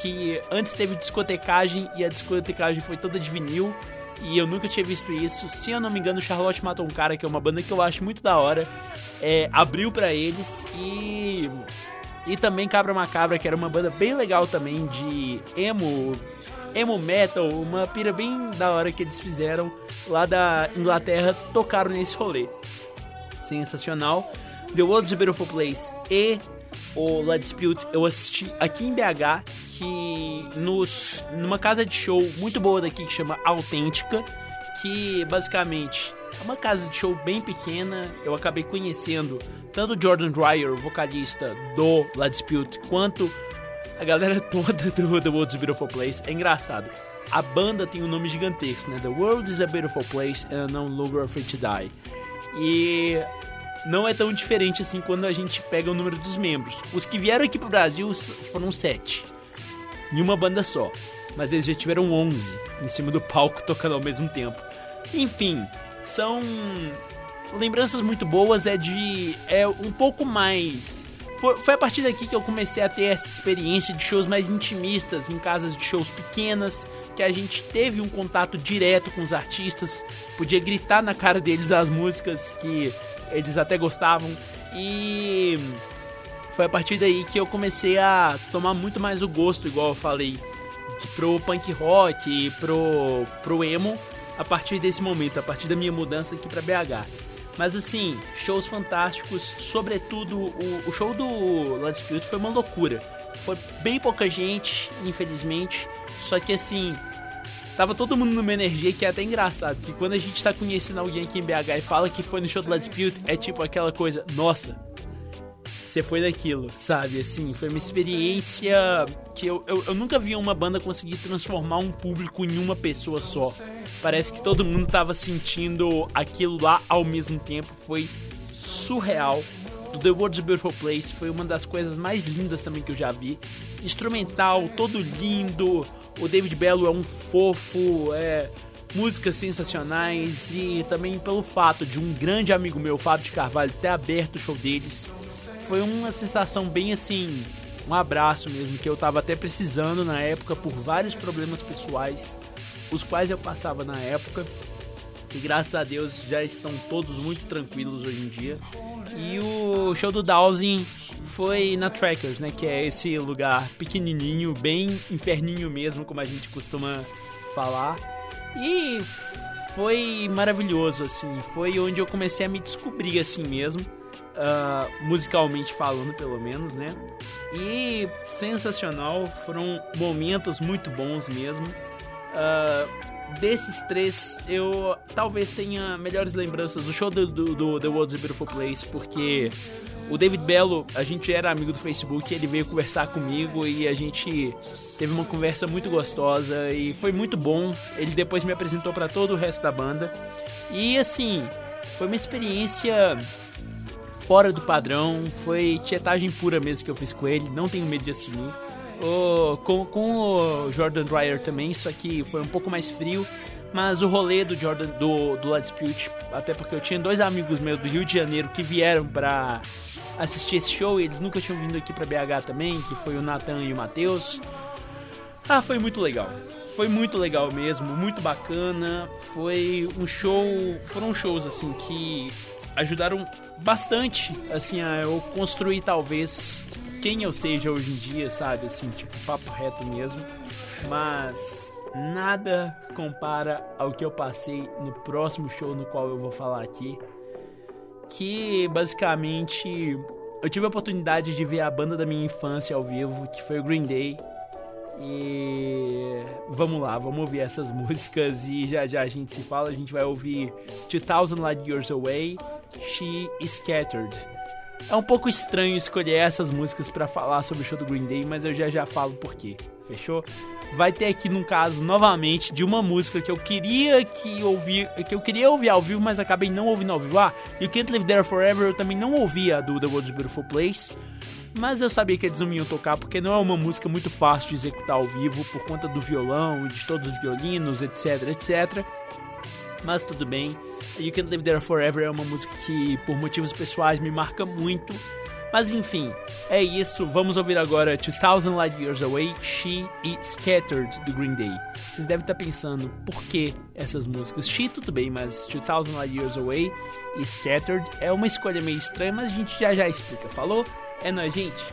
que antes teve discotecagem e a discotecagem foi toda de vinil. E eu nunca tinha visto isso. Se eu não me engano, Charlotte Matou um Cara, que é uma banda que eu acho muito da hora, é, abriu pra eles e. E também Cabra Macabra, que era uma banda bem legal também de emo, emo metal, uma pira bem da hora que eles fizeram lá da Inglaterra, tocaram nesse rolê. Sensacional. The World's a Beautiful Place e o La Dispute eu assisti aqui em BH, que nos, numa casa de show muito boa daqui que chama Autêntica, que basicamente é uma casa de show bem pequena. Eu acabei conhecendo tanto o Jordan Dreyer, vocalista do La Dispute, quanto a galera (laughs) toda do The World's a Beautiful Place. É engraçado. A banda tem um nome gigantesco, né? The World is a Beautiful Place and I'm no longer afraid to die. E não é tão diferente assim quando a gente pega o número dos membros. Os que vieram aqui pro Brasil foram sete, em uma banda só, mas eles já tiveram 11 em cima do palco tocando ao mesmo tempo. Enfim, são lembranças muito boas. É de é um pouco mais foi, foi a partir daqui que eu comecei a ter essa experiência de shows mais intimistas, em casas de shows pequenas, que a gente teve um contato direto com os artistas, podia gritar na cara deles as músicas que eles até gostavam. E foi a partir daí que eu comecei a tomar muito mais o gosto, igual eu falei, pro punk rock pro, pro emo, a partir desse momento, a partir da minha mudança aqui pra BH. Mas assim, shows fantásticos, sobretudo o, o show do La Dispute foi uma loucura. Foi bem pouca gente, infelizmente, só que assim, Tava todo mundo numa energia que é até engraçado, que quando a gente tá conhecendo alguém aqui em BH e fala que foi no show do La Dispute, é tipo aquela coisa, nossa, você foi daquilo, sabe? Assim, foi uma experiência que eu, eu, eu nunca vi uma banda conseguir transformar um público em uma pessoa só. Parece que todo mundo tava sentindo aquilo lá ao mesmo tempo, foi surreal. Do The World's Beautiful Place foi uma das coisas mais lindas também que eu já vi. Instrumental, todo lindo. O David Bello é um fofo, é músicas sensacionais e também pelo fato de um grande amigo meu, Fábio de Carvalho, ter aberto o show deles. Foi uma sensação bem assim, um abraço mesmo que eu tava até precisando na época por vários problemas pessoais, os quais eu passava na época que graças a Deus já estão todos muito tranquilos hoje em dia. E o show do Dowsing foi na Trackers, né, que é esse lugar pequenininho, bem inferninho mesmo, como a gente costuma falar. E foi maravilhoso, assim, foi onde eu comecei a me descobrir assim mesmo, ah, musicalmente falando pelo menos, né? E sensacional, foram momentos muito bons mesmo. Ah, desses três, eu talvez tenha melhores lembranças do show do, do, do The World's a Beautiful Place, porque o David Bello, a gente era amigo do Facebook, ele veio conversar comigo e a gente teve uma conversa muito gostosa e foi muito bom. Ele depois me apresentou para todo o resto da banda. E assim, foi uma experiência fora do padrão, foi tietagem pura mesmo que eu fiz com ele, não tenho medo de assumir. O- com, com o Jordan Dreyer também, só que foi um pouco mais frio. Mas o rolê do Jordan do, do La Dispute, até porque eu tinha dois amigos meus do Rio de Janeiro que vieram pra assistir esse show e eles nunca tinham vindo aqui pra BH também, que foi o Nathan e o Matheus. Ah, foi muito legal. Foi muito legal mesmo, muito bacana. Foi um show, foram shows assim que ajudaram bastante assim a eu construir talvez quem eu seja hoje em dia, sabe? Assim, tipo, papo reto mesmo. Mas nada compara ao que eu passei no próximo show no qual eu vou falar aqui. Que basicamente eu tive a oportunidade de ver a banda da minha infância ao vivo, que foi o Green Day. E vamos lá, vamos ouvir essas (laughs) músicas e já já a gente se fala. A gente vai ouvir 2000 Light Years Away, She Scattered. É um pouco estranho escolher essas músicas para falar sobre o show do Green Day, mas eu já já falo por quê. Fechou? Vai ter aqui num caso novamente de uma música que eu queria que ouvir, que eu queria ouvir ao vivo, mas acabei não ouvindo ao vivo. Ah, You Can't Live There Forever eu também não ouvia do The World's Beautiful Place. Mas eu sabia que eles não iam tocar porque não é uma música muito fácil de executar ao vivo por conta do violão e de todos os violinos, etc, etc mas tudo bem. You Can't Live There Forever é uma música que, por motivos pessoais, me marca muito. Mas enfim, é isso. Vamos ouvir agora 2000 Light Years Away, She e Scattered do Green Day. Vocês devem estar pensando por que essas músicas. She tudo bem, mas 2000 Light Years Away e Scattered é uma escolha meio estranha, mas a gente já já explica, falou? É nóis, gente!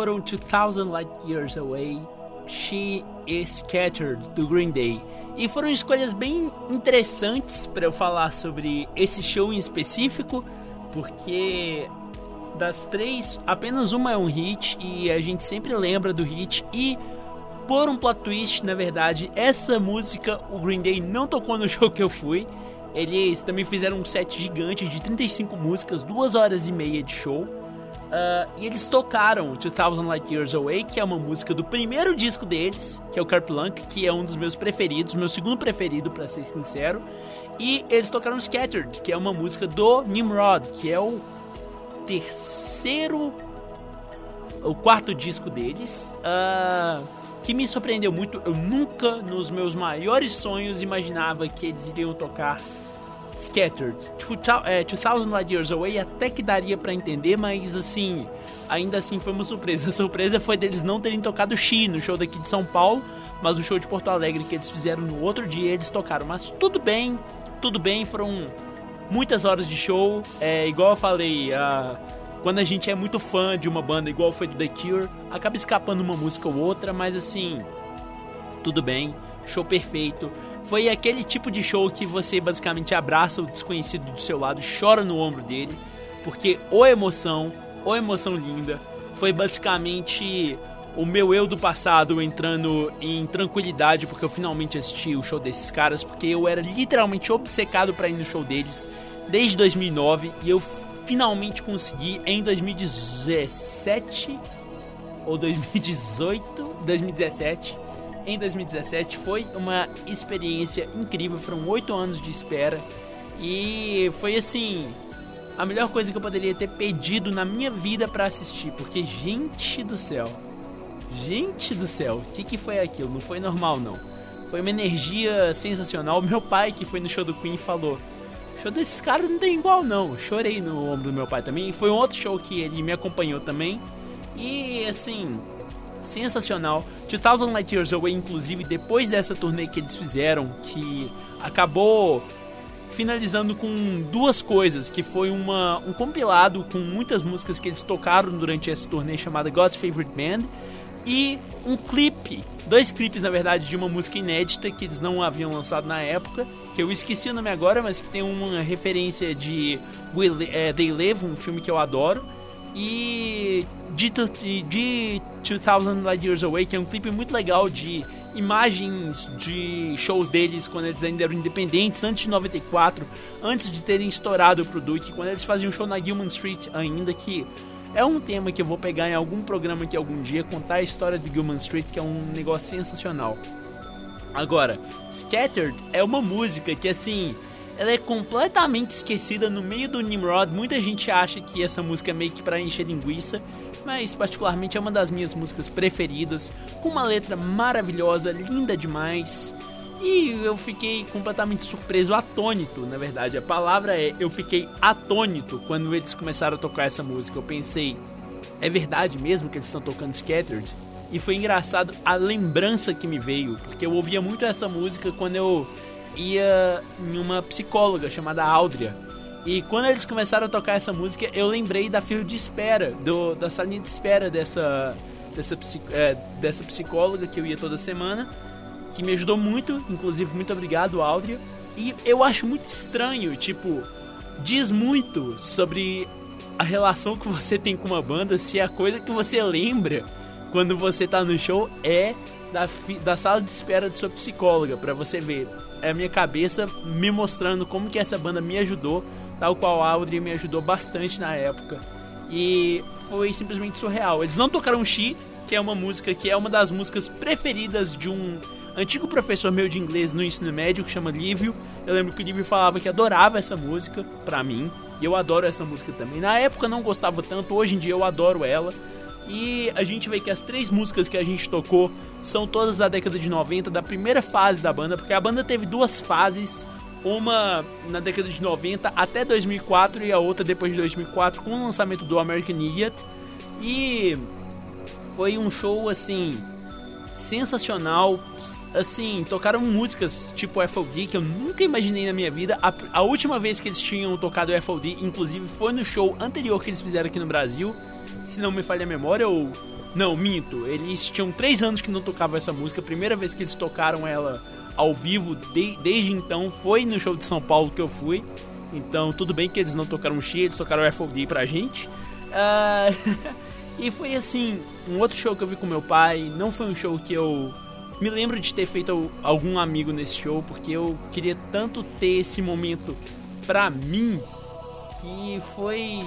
Foram 2000 Light Years Away, She Is Scattered, do Green Day. E foram escolhas bem interessantes para eu falar sobre esse show em específico, porque das três, apenas uma é um hit e a gente sempre lembra do hit. E por um plot twist, na verdade, essa música o Green Day não tocou no (laughs) show que eu fui. Eles também fizeram um set gigante de 35 músicas, duas horas e meia de show. Ah, e eles tocaram 2000 Light Years Away, que é uma música do primeiro disco deles, que é o Kerplunk, que é um dos meus preferidos, meu segundo preferido, para ser sincero. E eles tocaram Scattered, que é uma música do Nimrod, que é o terceiro. o quarto disco deles. ah, que me surpreendeu muito. Eu nunca, nos meus maiores sonhos, imaginava que eles iriam tocar Scattered. 2000 é, 2000 Light Years Away até que daria pra entender, mas assim, ainda assim foi uma surpresa. A surpresa foi deles não terem tocado She no show daqui de São Paulo, mas no show de Porto Alegre que eles fizeram no outro dia eles tocaram. Mas tudo bem, tudo bem, foram muitas horas de show. É igual eu falei, a- quando a gente é muito fã de uma banda, igual foi do The Cure, acaba escapando uma música ou outra, mas assim, tudo bem, show perfeito. Foi aquele tipo de show que você basicamente abraça o desconhecido do seu lado, chora no ombro dele, porque ou emoção, ou emoção linda, foi basicamente o meu eu do passado entrando em tranquilidade porque eu finalmente assisti o show desses caras, porque eu era literalmente obcecado para ir no show deles desde 2009 e eu finalmente consegui em 2017 ou 2018, 2017. Em 2017 foi uma experiência incrível, foram oito anos de espera e foi assim a melhor coisa que eu poderia ter pedido na minha vida pra assistir, porque gente do céu, gente do céu, o que, que foi aquilo? Não foi normal não. Foi uma energia sensacional. Meu pai que foi no show do Queen falou: show desses caras não tem igual não. Chorei no ombro do meu pai também. Foi um outro show que ele me acompanhou também. E assim, sensacional. 2000 Light Years Away, inclusive, depois dessa turnê que eles fizeram, que acabou finalizando com duas coisas, que foi uma, um compilado com muitas músicas que eles tocaram durante essa turnê chamada God's Favorite Band e um clipe, dois clipes na verdade de uma música inédita que eles não haviam lançado na época, que eu esqueci o nome agora, mas que tem uma referência de We Li- é, They Live, um filme que eu adoro, e de, de 2000 Light Years Away, que é um clipe muito legal de imagens de shows deles quando eles ainda eram independentes, antes de 94, antes de terem estourado pro Duke, quando eles faziam show na Gilman Street ainda, que é um tema que eu vou pegar em algum programa aqui algum dia, contar a história de Gilman Street, que é um negócio sensacional. Agora, Scattered é uma música que assim, ela é completamente esquecida no meio do Nimrod. Muita gente acha que essa música é meio que pra encher linguiça, mas particularmente é uma das minhas músicas preferidas, com uma letra maravilhosa, linda demais. E eu fiquei completamente surpreso, atônito, na verdade. A palavra é eu fiquei atônito quando eles começaram a tocar essa música. Eu pensei, é verdade mesmo que eles estão tocando Scattered? E foi engraçado a lembrança que me veio, porque eu ouvia muito essa música quando eu ia em uma psicóloga chamada Áudria. E quando eles começaram a tocar essa música, eu lembrei da fila de espera, do, da salinha de espera dessa, dessa, é, dessa psicóloga que eu ia toda semana, que me ajudou muito, inclusive muito obrigado, Áudria. E eu acho muito estranho, tipo, diz muito sobre a relação que você tem com uma banda se a coisa que você lembra quando você tá no show é da, da sala de espera de sua psicóloga, pra você ver. É a minha cabeça me mostrando como que essa banda me ajudou, tal qual a Audrey me ajudou bastante na época. E foi simplesmente surreal. Eles não tocaram She, que é uma música que é uma das músicas preferidas de um antigo professor meu de inglês no ensino médio que chama Lívio. Eu lembro que o Lívio falava que adorava essa música pra mim, e eu adoro essa música também. Na época não gostava tanto, hoje em dia eu adoro ela. E a gente vê que as três músicas que a gente tocou são todas da década de 90, da primeira fase da banda, porque a banda teve duas fases, uma na década de 90 até 2004 e a outra depois de 2004 com o lançamento do American Idiot. E foi um show assim sensacional. Assim, tocaram músicas tipo FOD que eu nunca imaginei na minha vida. A, a última vez que eles tinham tocado FOD, inclusive, foi no show anterior que eles fizeram aqui no Brasil. Se não me falha a memória, ou. Não, minto. Eles tinham três anos que não tocavam essa música. A primeira vez que eles tocaram ela ao vivo, de- desde então, foi no show de São Paulo que eu fui. Então, tudo bem que eles não tocaram Xi, eles tocaram FOD pra gente. Ah, (laughs) e foi assim, um outro show que eu vi com meu pai. Não foi um show que eu me lembro de ter feito algum amigo nesse show, porque eu queria tanto ter esse momento pra mim que foi,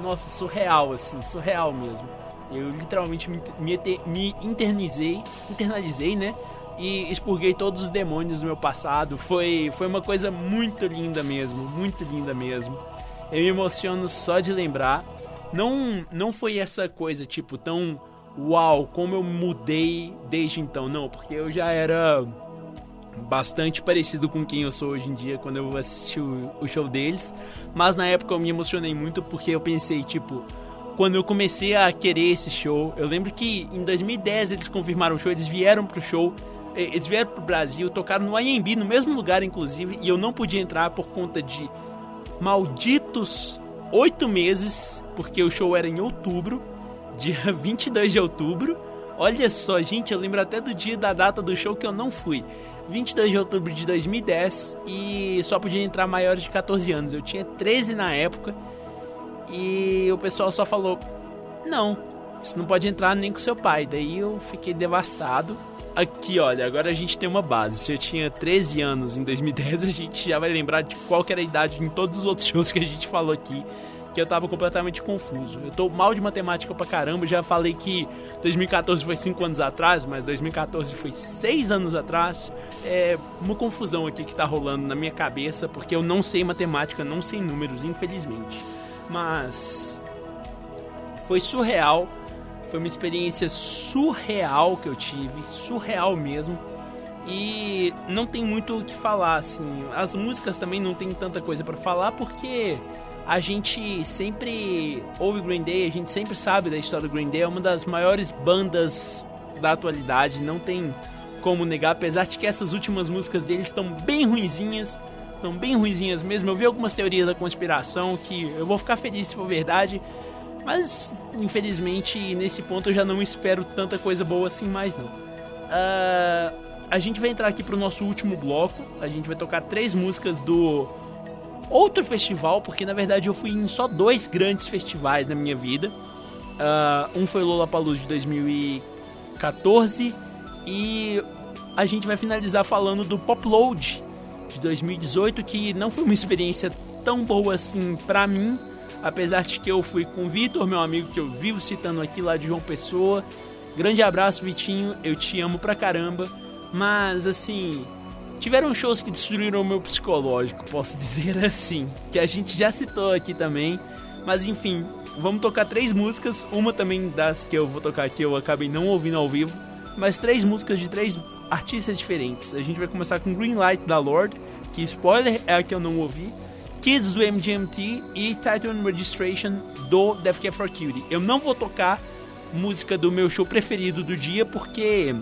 nossa, surreal, assim, surreal mesmo. Eu literalmente me, me, me internizei, internalizei, né? E expurguei todos os demônios do meu passado. Foi, foi uma coisa muito linda mesmo, muito linda mesmo. Eu me emociono só de lembrar. Não, não foi essa coisa, tipo, tão uau, como eu mudei desde então. Não, porque eu já era bastante parecido com quem eu sou hoje em dia quando eu assisti o, o show deles. Mas na época eu me emocionei muito porque eu pensei, tipo, quando eu comecei a querer esse show, eu lembro que em 2010 eles confirmaram o show, eles vieram pro show, eles vieram pro Brasil, tocaram no IMB, no mesmo lugar inclusive, e eu não podia entrar por conta de malditos oito meses, porque o show era em outubro, dia (laughs) 22 de outubro. Olha só, gente, eu lembro até do dia da data do show que eu não fui. 22 de outubro de 2010 e só podia entrar maiores de 14 anos. Eu tinha 13 na época e o pessoal só falou: "Não, você não pode entrar nem com seu pai". Daí eu fiquei devastado. Aqui, olha, agora a gente tem uma base. Se eu tinha 13 anos em 2010, a gente já vai lembrar de qual era a idade em todos os outros shows que a gente falou aqui, que eu tava completamente confuso. Eu tô mal de matemática pra caramba, já falei que 2014 foi 5 anos atrás, mas 2014 foi 6 anos atrás. É uma confusão aqui que tá rolando na minha cabeça, porque eu não sei matemática, não sei números, infelizmente. Mas foi surreal. Foi uma experiência surreal que eu tive, surreal mesmo. E não tem muito o que falar, assim. As músicas também não tem tanta coisa pra falar porque a gente sempre ouve Green Day, a gente sempre sabe da história do Green Day, é uma das maiores bandas da atualidade, não tem como negar, apesar de que essas últimas músicas deles estão bem ruinzinhas, estão bem ruinzinhas mesmo. Eu vi algumas teorias da conspiração que eu vou ficar feliz se for verdade, mas infelizmente nesse ponto eu já não espero tanta coisa boa assim mais não. Ah, a gente vai entrar aqui pro nosso último bloco, a gente vai tocar três músicas do outro festival, porque na verdade eu fui em só dois grandes festivais na minha vida. Ah, um foi o Lollapalooza de 2014 e a gente vai finalizar falando do Popload de 2018, que não foi uma experiência tão boa assim pra mim, apesar de que eu fui com o Vitor, meu amigo que eu vivo citando aqui lá de João Pessoa. Grande abraço, Vitinho, eu te amo pra caramba. Mas assim, tiveram shows que destruíram o meu psicológico, posso (laughs) dizer assim, que a gente já citou aqui também. Mas enfim, vamos tocar três músicas, uma também das que eu vou tocar aqui eu acabei não ouvindo ao vivo, mas três músicas de três artistas diferentes. A gente vai começar com Green Light da Lord, que spoiler é a que eu não ouvi. Kids do MGMT e Title Registration do Death Cab for Cutie. Eu não vou tocar música do meu show preferido do dia porque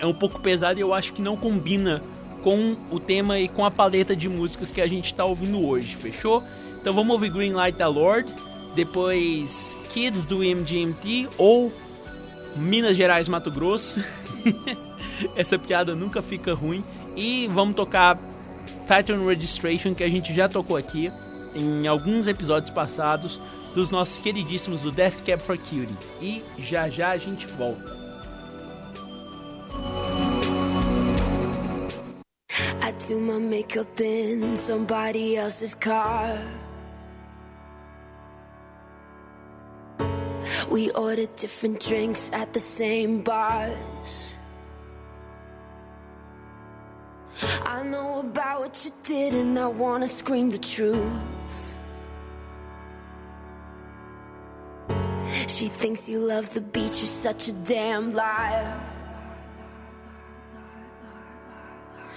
é um pouco pesado e eu acho que não combina com o tema e com a paleta de músicas que a gente tá ouvindo hoje, fechou? Então vamos ouvir Green Light da Lord, depois Kids do MGMT ou Minas Gerais Mato Grosso. (laughs) Essa piada nunca fica ruim. E vamos tocar Title Registration, que a gente já tocou aqui em alguns episódios passados dos nossos queridíssimos do Death Cab for Cutie. E já já a gente volta. Do my makeup in somebody else's car. We ordered different drinks at the same bars. I know about what you did, and I wanna scream the truth. She thinks you love the beach, you're such a damn liar.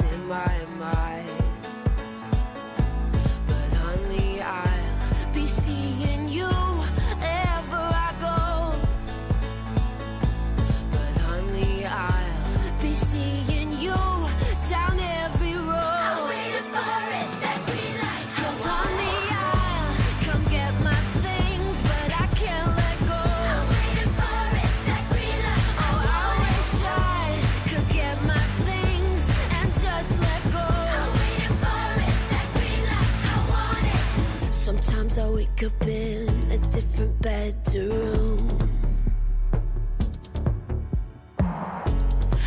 in my mind. Wake up in a different bedroom.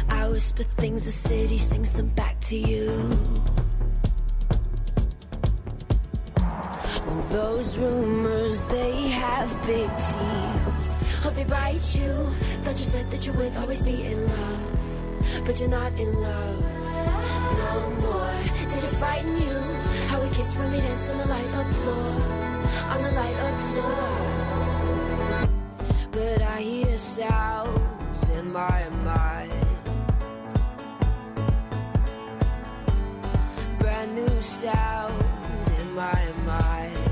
I whisper things, the city sings them back to you. Well, those rumors, they have big teeth. Hope they bite you. Thought you said that you would always be in love, but you're not in love no more. Did it frighten you? How we kissed when we danced on the light up floor, on the light up floor. But I hear sounds in my mind. Brand new sounds in my mind.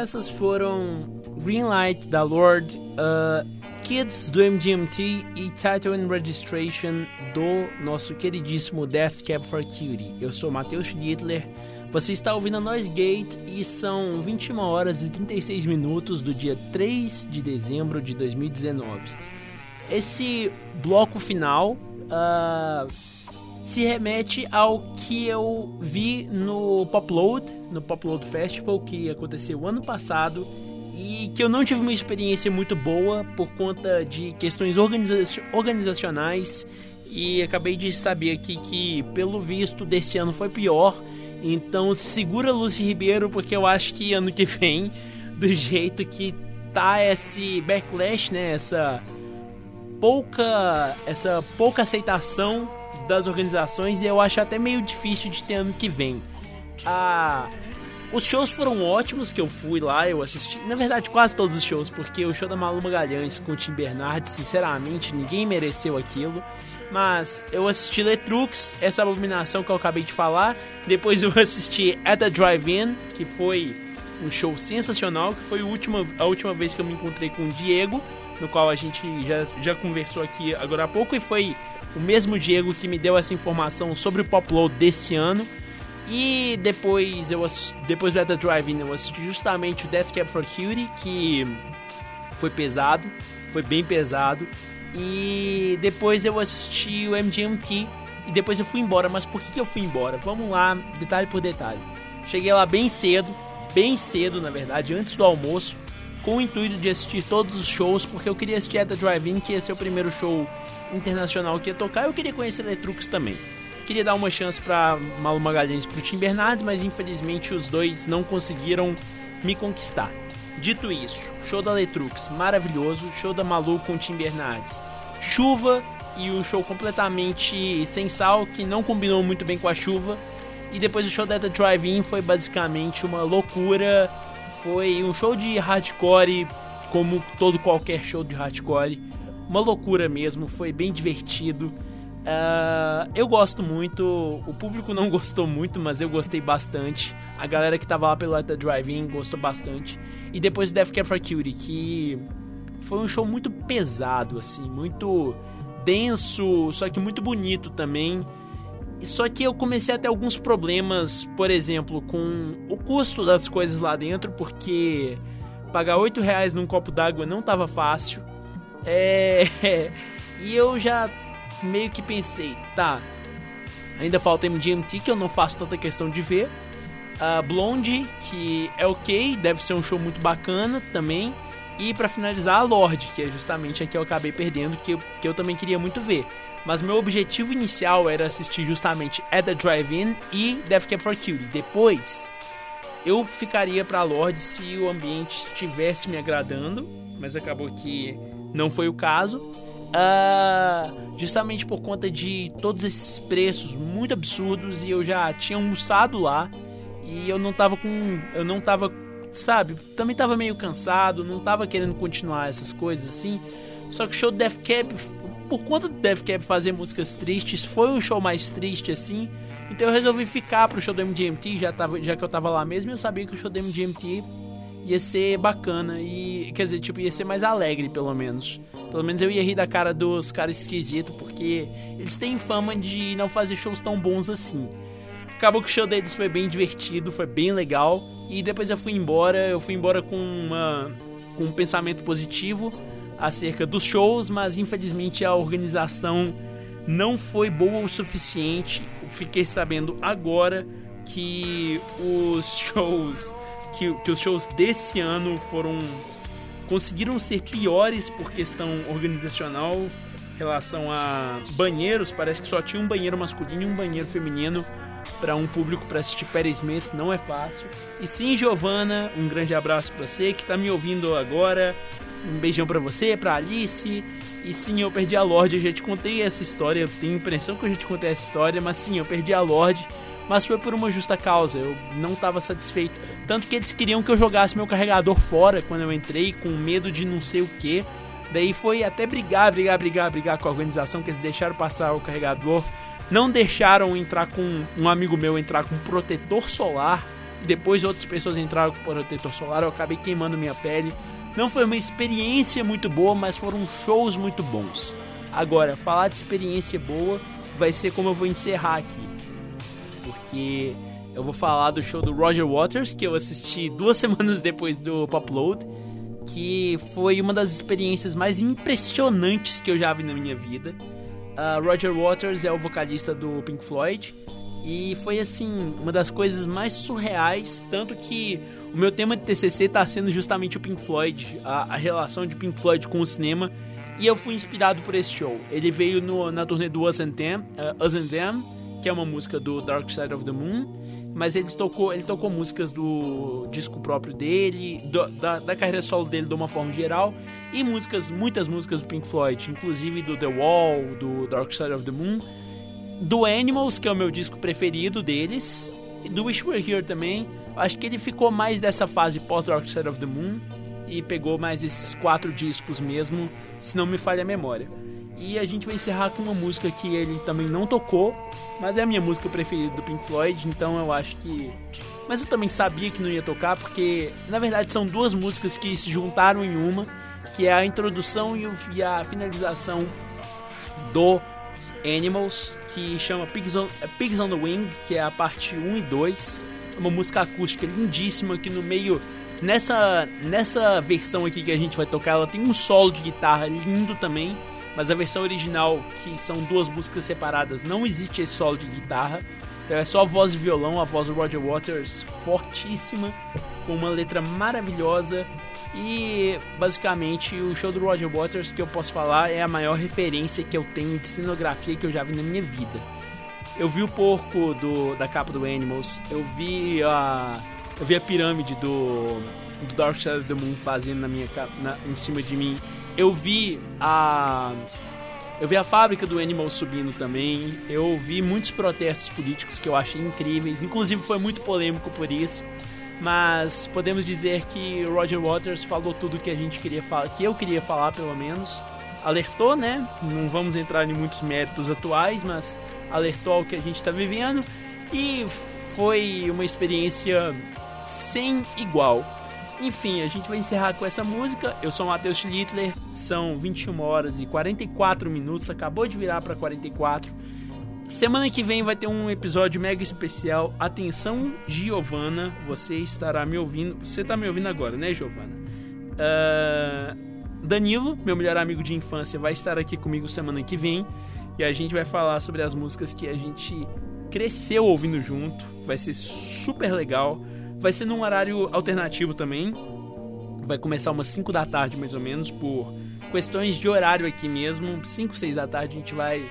Essas foram Greenlight da Lord, uh, Kids do MGMT e Title and Registration do nosso queridíssimo Death Cab for Cutie. Eu sou Matheus Schlittler, você está ouvindo a Noise Gate e são 21 horas e 36 minutos do dia 3 de dezembro de 2019. Esse bloco final uh, se remete ao que eu vi no Popload, no Popload Festival que aconteceu ano passado e que eu não tive uma experiência muito boa por conta de questões organiza- organizacionais e acabei de saber aqui que pelo visto desse ano foi pior. Então segura Lucy Ribeiro porque eu acho que ano que vem, do jeito que tá esse backlash, né, essa pouca essa pouca aceitação das organizações e eu acho até meio difícil de ter ano que vem. Ah, os shows foram ótimos que eu fui lá, eu assisti, na verdade quase todos os shows, porque o show da Malu Magalhães com o Tim Bernardes, sinceramente, ninguém mereceu aquilo. Mas eu assisti Letrux, essa abominação que eu acabei de falar. Depois eu (laughs) assisti At the Drive-In, que foi um show sensacional, que foi a última, a última vez que eu me encontrei com o Diego, no qual a gente já, já conversou aqui agora há pouco, e foi o mesmo Diego que me deu essa informação sobre o Popload desse ano. E depois eu depois do At Drive-In eu assisti justamente o Death Cab for Cutie, que foi pesado, foi bem pesado. E depois eu assisti o MGMT e depois eu fui embora. Mas por que, que eu fui embora? Vamos lá, detalhe por detalhe. Cheguei lá bem cedo, bem cedo na verdade, antes do almoço, com o intuito de assistir todos os shows, porque eu queria assistir At the Drive-In, que ia ser o primeiro show internacional que ia tocar. Eu queria conhecer Letrux também. Queria dar uma chance para Malu Magalhães e pro Tim Bernardes, mas infelizmente os dois não conseguiram me conquistar. Dito isso, show da Letrux, maravilhoso. Show da Malu com o Tim Bernardes, chuva e o show completamente sem sal, que não combinou muito bem com a chuva. E depois o show da The Drive-In foi basicamente uma loucura. Foi um show de hardcore, como todo qualquer show de hardcore. Uma loucura mesmo, foi bem divertido. Ah, eu gosto muito, o público não (laughs) gostou muito, mas eu gostei bastante. A galera que tava lá pelo Let Drive-In gostou bastante. E depois Death Cab for Cutie, que foi um show muito pesado, assim, muito denso, só que muito bonito também. Só que eu comecei a ter alguns problemas, por exemplo, com o custo das coisas lá dentro, porque pagar 8 reais num copo d'água não tava fácil. É. (laughs) E eu já meio que pensei, tá. Ainda falta MGMT, que eu não faço tanta questão de ver. A Blonde, que é ok, deve ser um show muito bacana também. E pra finalizar, a Lorde, que é justamente a que eu acabei perdendo, que eu, que eu também queria muito ver. Mas meu objetivo inicial era assistir justamente At The Drive-In e Death Cab for Cutie. Depois, eu ficaria pra Lorde se o ambiente estivesse me agradando, mas acabou que não foi o caso. Ah, justamente por conta de todos esses preços muito absurdos e eu já tinha almoçado lá e eu não tava com. Eu não tava. Sabe? Também tava meio cansado, não tava querendo continuar essas coisas assim. Só que o show do Death Cab, por conta do Death fazer músicas tristes, foi um show mais triste assim. Então eu resolvi ficar pro show do MGMT, já, tava, já que eu tava lá mesmo, eu sabia que o show do MGMT ia ser bacana e quer dizer, tipo, ia ser mais alegre pelo menos. Pelo menos eu ia rir da cara dos caras esquisitos, porque eles têm fama de não fazer shows tão bons assim. Acabou que o show deles foi bem divertido, foi bem legal. E depois eu fui embora, eu fui embora com, uma, com um pensamento positivo acerca dos shows, mas infelizmente a organização não foi boa o suficiente. Fiquei sabendo agora que os shows que, que os shows desse ano foram conseguiram ser piores por questão organizacional em relação a banheiros, parece que só tinha um banheiro masculino e um banheiro feminino para um público para assistir Perry Smith, não é fácil. E sim, Giovana, um grande abraço para você que tá me ouvindo agora. Um beijão para você, para Alice. E sim, eu perdi a Lorde, eu já te contei essa história, eu tenho a impressão que eu já te contei essa história, mas sim, eu perdi a Lorde, mas foi por uma justa causa, eu não estava satisfeito. Tanto que eles queriam que eu jogasse meu carregador fora quando eu entrei, com medo de não sei o que. Daí foi até brigar, brigar, brigar, brigar com a organização, que eles deixaram passar o carregador. Não deixaram entrar com um amigo meu entrar com protetor solar. Depois outras pessoas entraram com protetor solar, eu acabei queimando minha pele. Não foi uma experiência muito boa, mas foram shows muito bons. Agora, falar de experiência boa vai ser como eu vou encerrar aqui. Porque eu vou falar do show do Roger Waters, que eu assisti duas (laughs) semanas depois do Popload, que foi uma das experiências mais impressionantes que eu já vi na minha vida. Uh, Roger Waters é o vocalista do Pink Floyd e foi assim uma das coisas mais surreais, tanto que o meu tema de TCC está sendo justamente o Pink Floyd, a, a, relação de Pink Floyd com o cinema, e eu fui inspirado por esse show. Ele veio no, na turnê do Us and Them, uh, Us and Them, que é uma música do Dark Side of the Moon, mas ele tocou, ele tocou músicas do disco próprio dele, do, da, da carreira solo dele de uma forma geral, e músicas, muitas músicas do Pink Floyd, inclusive do The Wall, do Dark Side of the Moon, do Animals, que é o meu disco preferido deles, e do Wish We Were Here também. Acho que ele ficou mais dessa fase pós Dark Side of the Moon e pegou mais esses quatro discos mesmo, se não me falha a memória. E a gente vai encerrar com uma música que ele também não tocou, mas é a minha música preferida do Pink Floyd, então eu acho que. Mas eu também sabia que não ia tocar, porque na verdade são duas músicas que se juntaram em uma, que é a introdução e a finalização do Animals, que chama Pigs on, Pigs on the Wing, que é a parte 1 e 2. Uma música acústica lindíssima que no meio. Nessa, nessa versão aqui que a gente vai tocar, ela tem um solo de guitarra lindo também. Mas a versão original, que são duas músicas separadas, não existe esse solo de guitarra. Então é só voz e violão, a voz do Roger Waters fortíssima, com uma letra maravilhosa. E basicamente o show do Roger Waters que eu posso falar é a maior referência que eu tenho de cenografia que eu já vi na minha vida. Eu vi o porco do, da capa do Animals, eu vi a, eu vi a pirâmide do, do Dark Side of the Moon fazendo na minha, na, em cima de mim. Eu vi a Eu vi a fábrica do Animal subindo também. Eu vi muitos protestos políticos que eu achei incríveis. Inclusive foi muito polêmico por isso. Mas podemos dizer que Roger Waters falou tudo que a gente queria falar, que eu queria falar pelo menos. Alertou, né? Não vamos entrar em muitos méritos atuais, mas alertou ao que a gente está vivendo e foi uma experiência sem igual. Enfim, a gente vai encerrar com essa música. Eu sou Matheus Schlittler, são 21 horas e 44 minutos, acabou de virar para 44. Semana que vem vai ter um episódio mega especial. Atenção, Giovana, você estará me ouvindo. Você está me ouvindo agora, né, Giovana? Uh, Danilo, meu melhor amigo de infância, vai estar aqui comigo semana que vem e a gente vai falar sobre as músicas que a gente cresceu ouvindo junto. Vai ser super legal. Vai ser num horário alternativo também. Vai começar umas 5 da tarde, mais ou menos, por questões de horário aqui mesmo. 5, 6 da tarde a gente vai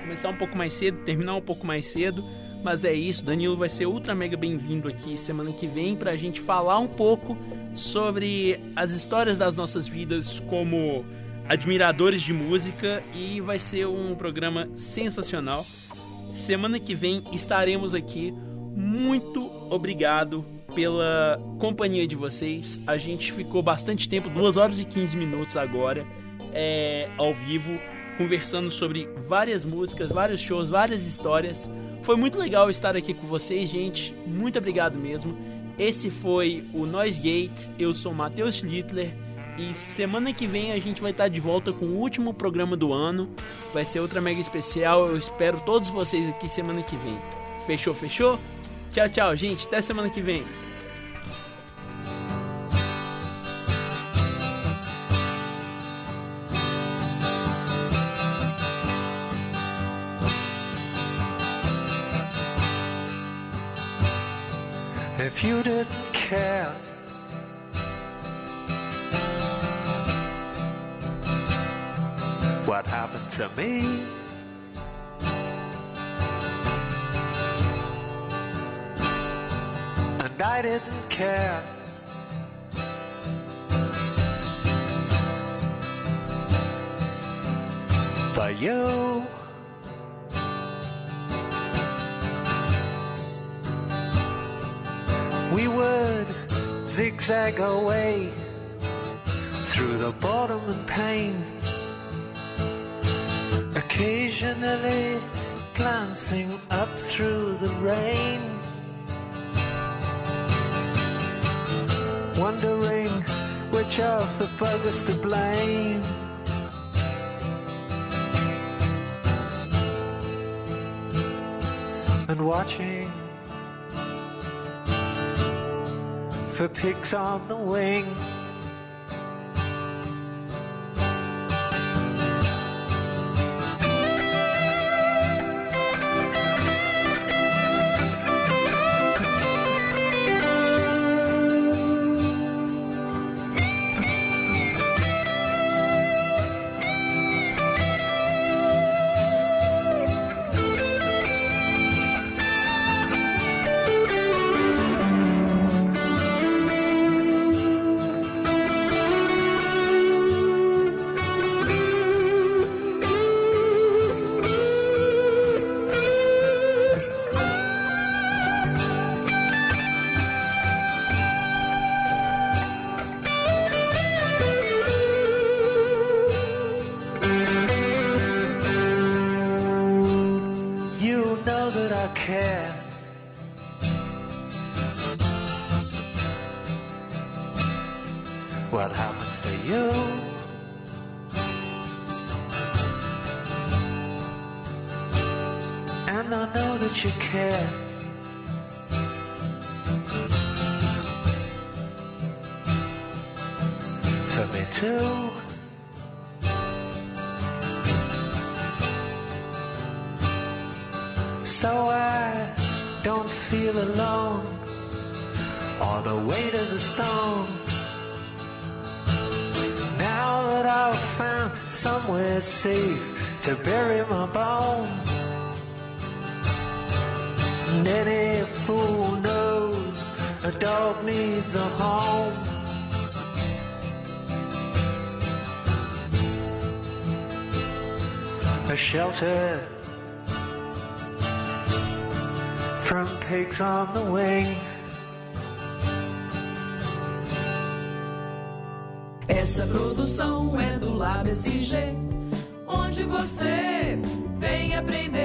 começar um pouco mais cedo, terminar um pouco mais cedo. Mas é isso, Danilo vai ser ultra mega bem-vindo aqui semana que vem pra gente falar um pouco sobre as histórias das nossas vidas como admiradores de música e vai ser um programa sensacional. Semana que vem estaremos aqui. Muito obrigado pela companhia de vocês. A gente ficou bastante tempo, 2 horas e 15 minutos agora, é, ao vivo, conversando sobre várias músicas, vários shows, várias histórias. Foi muito legal estar aqui com vocês, gente. Muito obrigado mesmo. Esse foi o Noise Gate. Eu sou Matheus Schlittler. E semana que vem a gente vai estar de volta com o último programa do ano. Vai ser outra mega especial. Eu espero todos vocês aqui semana que vem. Fechou, fechou? Tchau, tchau, gente. Até semana que vem. If you didn't care, what happened to me? And I didn't care. But you. We would zigzag away through the boredom and pain, occasionally glancing up through the rain, wondering which of the buggers to blame. And watching for pigs on the wing. Pigs on the wing. Essa produção é do Lab SG, onde você vem aprender